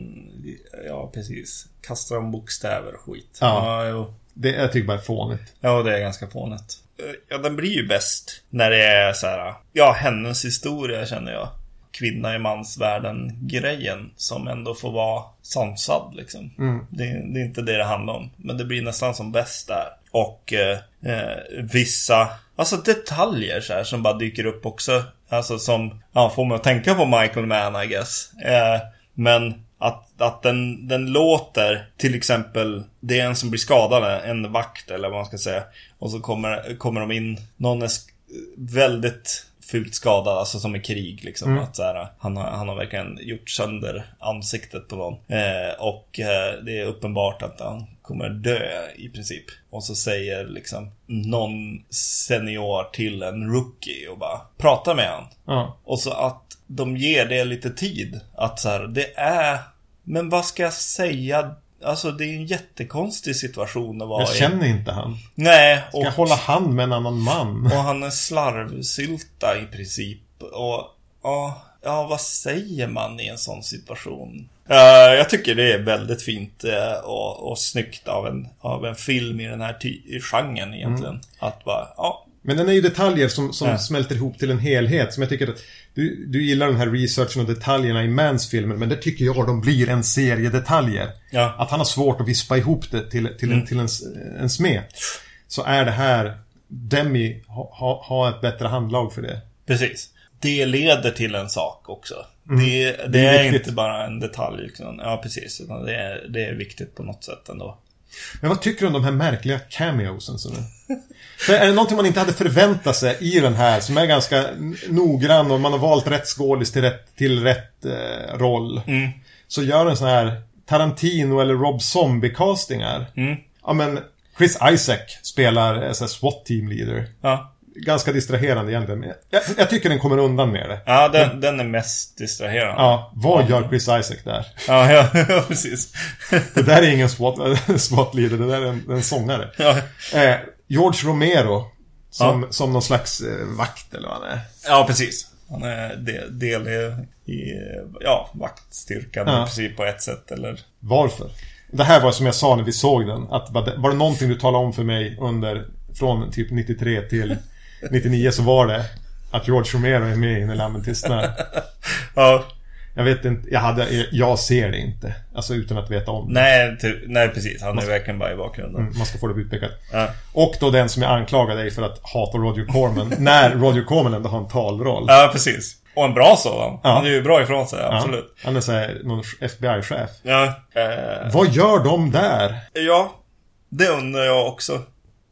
Ja, precis. Kastar om bokstäver och skit. Ja. Ja. Det, jag tycker bara är fånigt. Ja, det är ganska fånigt. Eh, Ja, den blir ju bäst när det är så här. Ja, hennes historia känner jag. Kvinna i mansvärlden-grejen som ändå får vara sansad liksom. Det, det är inte det det handlar om. Men det blir nästan som bäst där. Och eh, eh, vissa, alltså detaljer så här som bara dyker upp också. Alltså som, ja, får mig att tänka på Michael Mann I guess. Eh, men att, att den, den låter, till exempel, det är en som blir skadad, en vakt eller vad man ska säga. Och så kommer, kommer de in, någon är väldigt fult skadad, alltså som i krig liksom. Att så här, han, har, han har verkligen gjort sönder ansiktet på någon. Eh, och eh, det är uppenbart att han kommer dö i princip. Och så säger liksom någon senior till en rookie och bara prata med han. Ja. Och så att de ger det lite tid. Att så här, det är... Men vad ska jag säga? Alltså det är en jättekonstig situation att vara Jag i. känner inte han. Nej, Ska och, jag hålla hand med en annan man? och han är slarvsylta i princip. Och ja, ja, vad säger man i en sån situation? Eh, jag tycker det är väldigt fint eh, och, och snyggt av en, av en film i den här ty- i genren egentligen. Att bara, ja, Men den är ju detaljer som, som smälter ihop till en helhet. Som jag tycker att du, du gillar den här researchen och detaljerna i Mans filmer. Men det tycker jag de blir en serie detaljer. Ja. Mm. Att han har svårt att vispa ihop det till, till, en, till en, en smet. Så är det här Demi ha, ha, ha ett bättre handlag för det. Precis. Det leder till en sak också. Det, det, Det är är, inte bara en detalj. Liksom. Ja, precis. Det, är, det är viktigt på något sätt ändå. Men vad tycker du om de här märkliga cameosen som är? För är det någonting man inte hade förväntat sig i den här som är ganska noggrann och man har valt rätt skådis till rätt, till rätt eh, roll. Mm. Så gör en sån här Tarantino eller Rob Zombie-castingar. Mm. Ja men Chris Isaac spelar SWAT team leader. Ja, Ganska distraherande egentligen. men Jag, jag tycker den kommer undan med det. ja den, den är mest distraherande. Ja, vad gör Chris Isaac där? Ja, ja, ja precis. Det där är ingen SWAT, SWAT leader, det där är en, en sångare. Ja, Eh, George Romero. Som, som någon slags eh, vakt eller vad han är. ja precis. Han är del, del i, i ja, vaktstyrkan Ja. i princip på ett sätt. Eller... Varför? Det här var som jag sa när vi såg den. Att var det någonting du talade om för mig under Från typ 93 till 99 så var det Att George Romero är med i När Lammen tystnar. Ja, Jag vet inte, jag, hade, jag ser det inte. Alltså utan att veta om det. nej, nej precis. Han är verkligen bara i bakgrunden. Mm, Man ska få det utpekat. Ja. Och då den som jag anklagade dig för att hata Roger Corman. när Roger Corman ändå har en talroll. ja, precis. Och en bra sådan. Ja. Han är ju bra ifrån sig, Ja, absolut. Han är såhär, någon FBI-chef. Ja. Eh, Vad gör de där? ja, det undrar jag också.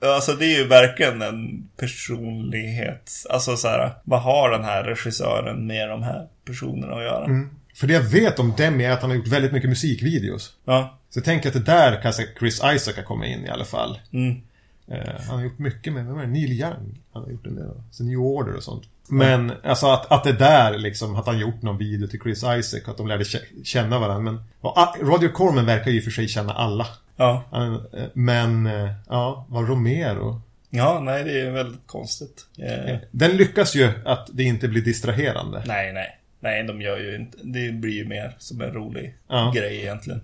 Alltså det är ju verkligen en personlighet. Alltså så här, vad har den här regissören med de här personerna att göra? För det jag vet om Demi är att han har gjort väldigt mycket musikvideos. Ja. Så jag tänker att det där kanske Chris Isaac har kommit in i alla fall. Mm. Eh, han har gjort mycket med, vem var det? Neil Young. Han har gjort en del. Så New Order och sånt. Men alltså att, att det där liksom, att han gjort någon video till Chris Isaac, att de lärde kä- känna varandra. Men och, ah, Roger Corman verkar ju och för sig känna alla. Ja. Eh, men, eh, ja, vad Romero. Ja, nej det är väldigt konstigt. Eh, Den lyckas ju att det inte blir distraherande. nej, nej. Nej, de gör ju inte... Det blir ju mer som en rolig Ja. grej egentligen.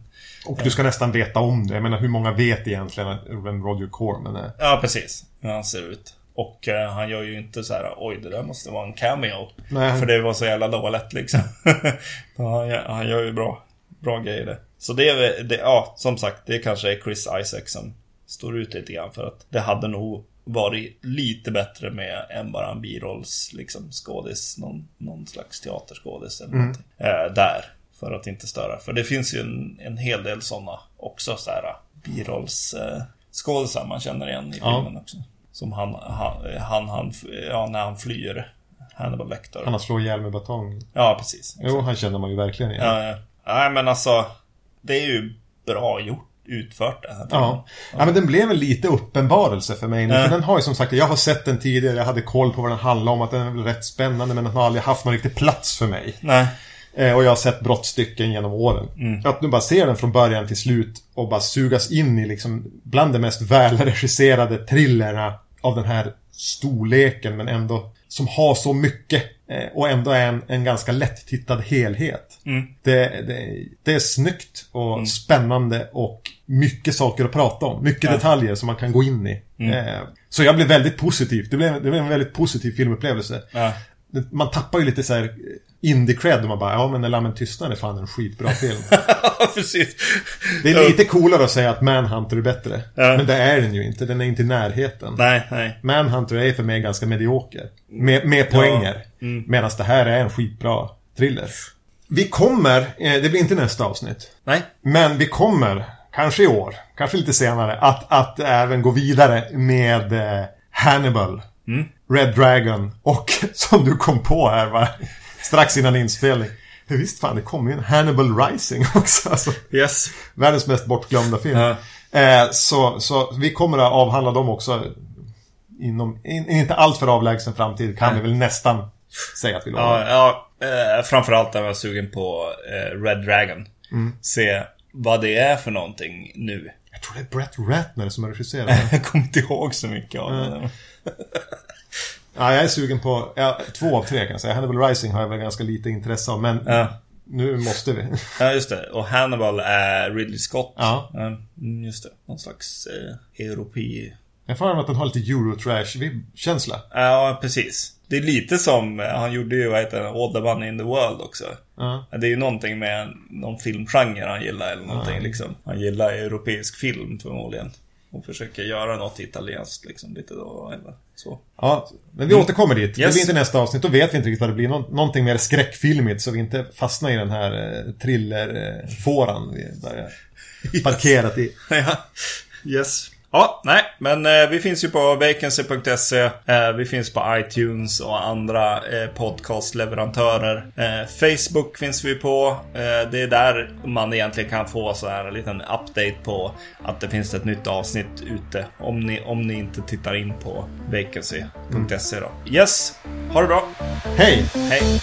Och du ska nästan veta om det. Jag menar, hur många vet egentligen vem Roger Corman är? Ja, precis. Hur han ser ut. Och eh, han gör ju inte så här, oj det där måste vara en cameo. Nej. För det var så jävla dåligt liksom. han, gör- han gör ju bra, bra grejer det. Så det är det, ja, som sagt, det kanske är Chris Isaac som står ut lite grann. För att det hade nog varit lite bättre med än bara en birolls liksom skådis. Någon, någon slags teaterskådis eller någonting. Eh, där. För att inte störa. För det finns ju en, en hel del sådana också så här birolls eh, skådisar man känner igen i Ja. filmen också. Som han, han, han, han, ja när han flyr Hannibal Lecter. Han har slår ihjäl med batong. Ja, precis. Jo, han känner man ju verkligen igen. Ja, ja. Nej, men alltså. Det är ju bra gjort, utfört det här. Ja. ja, men den blev en lite uppenbarelse för mig nu. Ja. För den har ju som sagt, jag har sett den tidigare, jag hade koll på vad den handlar om, att den är väl rätt spännande, men den har aldrig haft någon riktig plats för mig. Nej. Eh, och jag har sett brottstycken genom åren. Att nu bara se den från början till slut och bara sugas in i liksom bland de mest välregisserade thrillerna av den här storleken, men ändå som har så mycket eh, och ändå är en, en ganska lätt-tittad helhet. Mm. Det, det, det är snyggt och spännande och mycket saker att prata om. Mycket detaljer som man kan gå in i. Eh, så jag blev väldigt positiv. Det blev, det blev en väldigt positiv filmupplevelse. Ja. Man tappar ju lite så här indie-cred och man bara, ja men när Lammen tystnar är fan en skitbra film. precis. Det är lite coolare att säga att Manhunter är bättre. Ja. Men det är den ju inte, den är inte i närheten. Nej, nej. Manhunter är för mig ganska medioker. Med, med poänger. Medan det här är en skitbra thriller. Vi kommer, eh, det blir inte nästa avsnitt. Nej. Men vi kommer, kanske i år, kanske lite senare, att, att även gå vidare med eh, Hannibal. Red Dragon och som du kom på här va, strax innan inspelning. Ja, Visst fan, det kommer ju en Hannibal Rising också. Alltså, Yes. världens mest bortglömda film. Ja. Eh, så, så vi kommer att avhandla dem också inom, in, inte allt för avlägsen framtid kan vi väl nästan säga att vi lovar. Ja, ja eh, framförallt är jag sugen på eh, Red Dragon. Se vad det är för någonting nu. Jag tror det är Brett Ratner som har regisserat den. Jag kommer inte ihåg så mycket av det. Ja, jag är sugen på, ja, två av tre kan jag säga. Hannibal Rising har jag väl ganska lite intresse av, men Ja. nu måste vi. Ja, just det. Och Hannibal är Ridley Scott. Ja. Just det. Någon slags eh, europe... Jag får att den har lite Eurotrash-känsla. Ja, precis. Det är lite som, eh, han gjorde ju, vad heter det, All the Money in the World också. Ja. Det är ju någonting med någon filmgenre han gillar eller någonting liksom. Han gillar europeisk film förmodligen. Och försöker göra något italienskt liksom lite då eller så. Ja, men vi återkommer dit. Det Yes. blir inte nästa avsnitt. Då vet vi inte riktigt vad det blir. Nå- någonting mer skräckfilmigt så vi inte fastnar i den här eh, thriller-fåran vi börjar parkerat i. ja, yes. Ja, nej, men eh, vi finns ju på vacancy.se. Eh, vi finns på iTunes och andra eh, podcastleverantörer. Eh, Facebook finns vi på. Eh, det är där man egentligen kan få så här en liten update på att det finns ett nytt avsnitt ute. Om ni, om ni inte tittar in på vacancy.se då. Yes, ha det bra. Hej! Hej!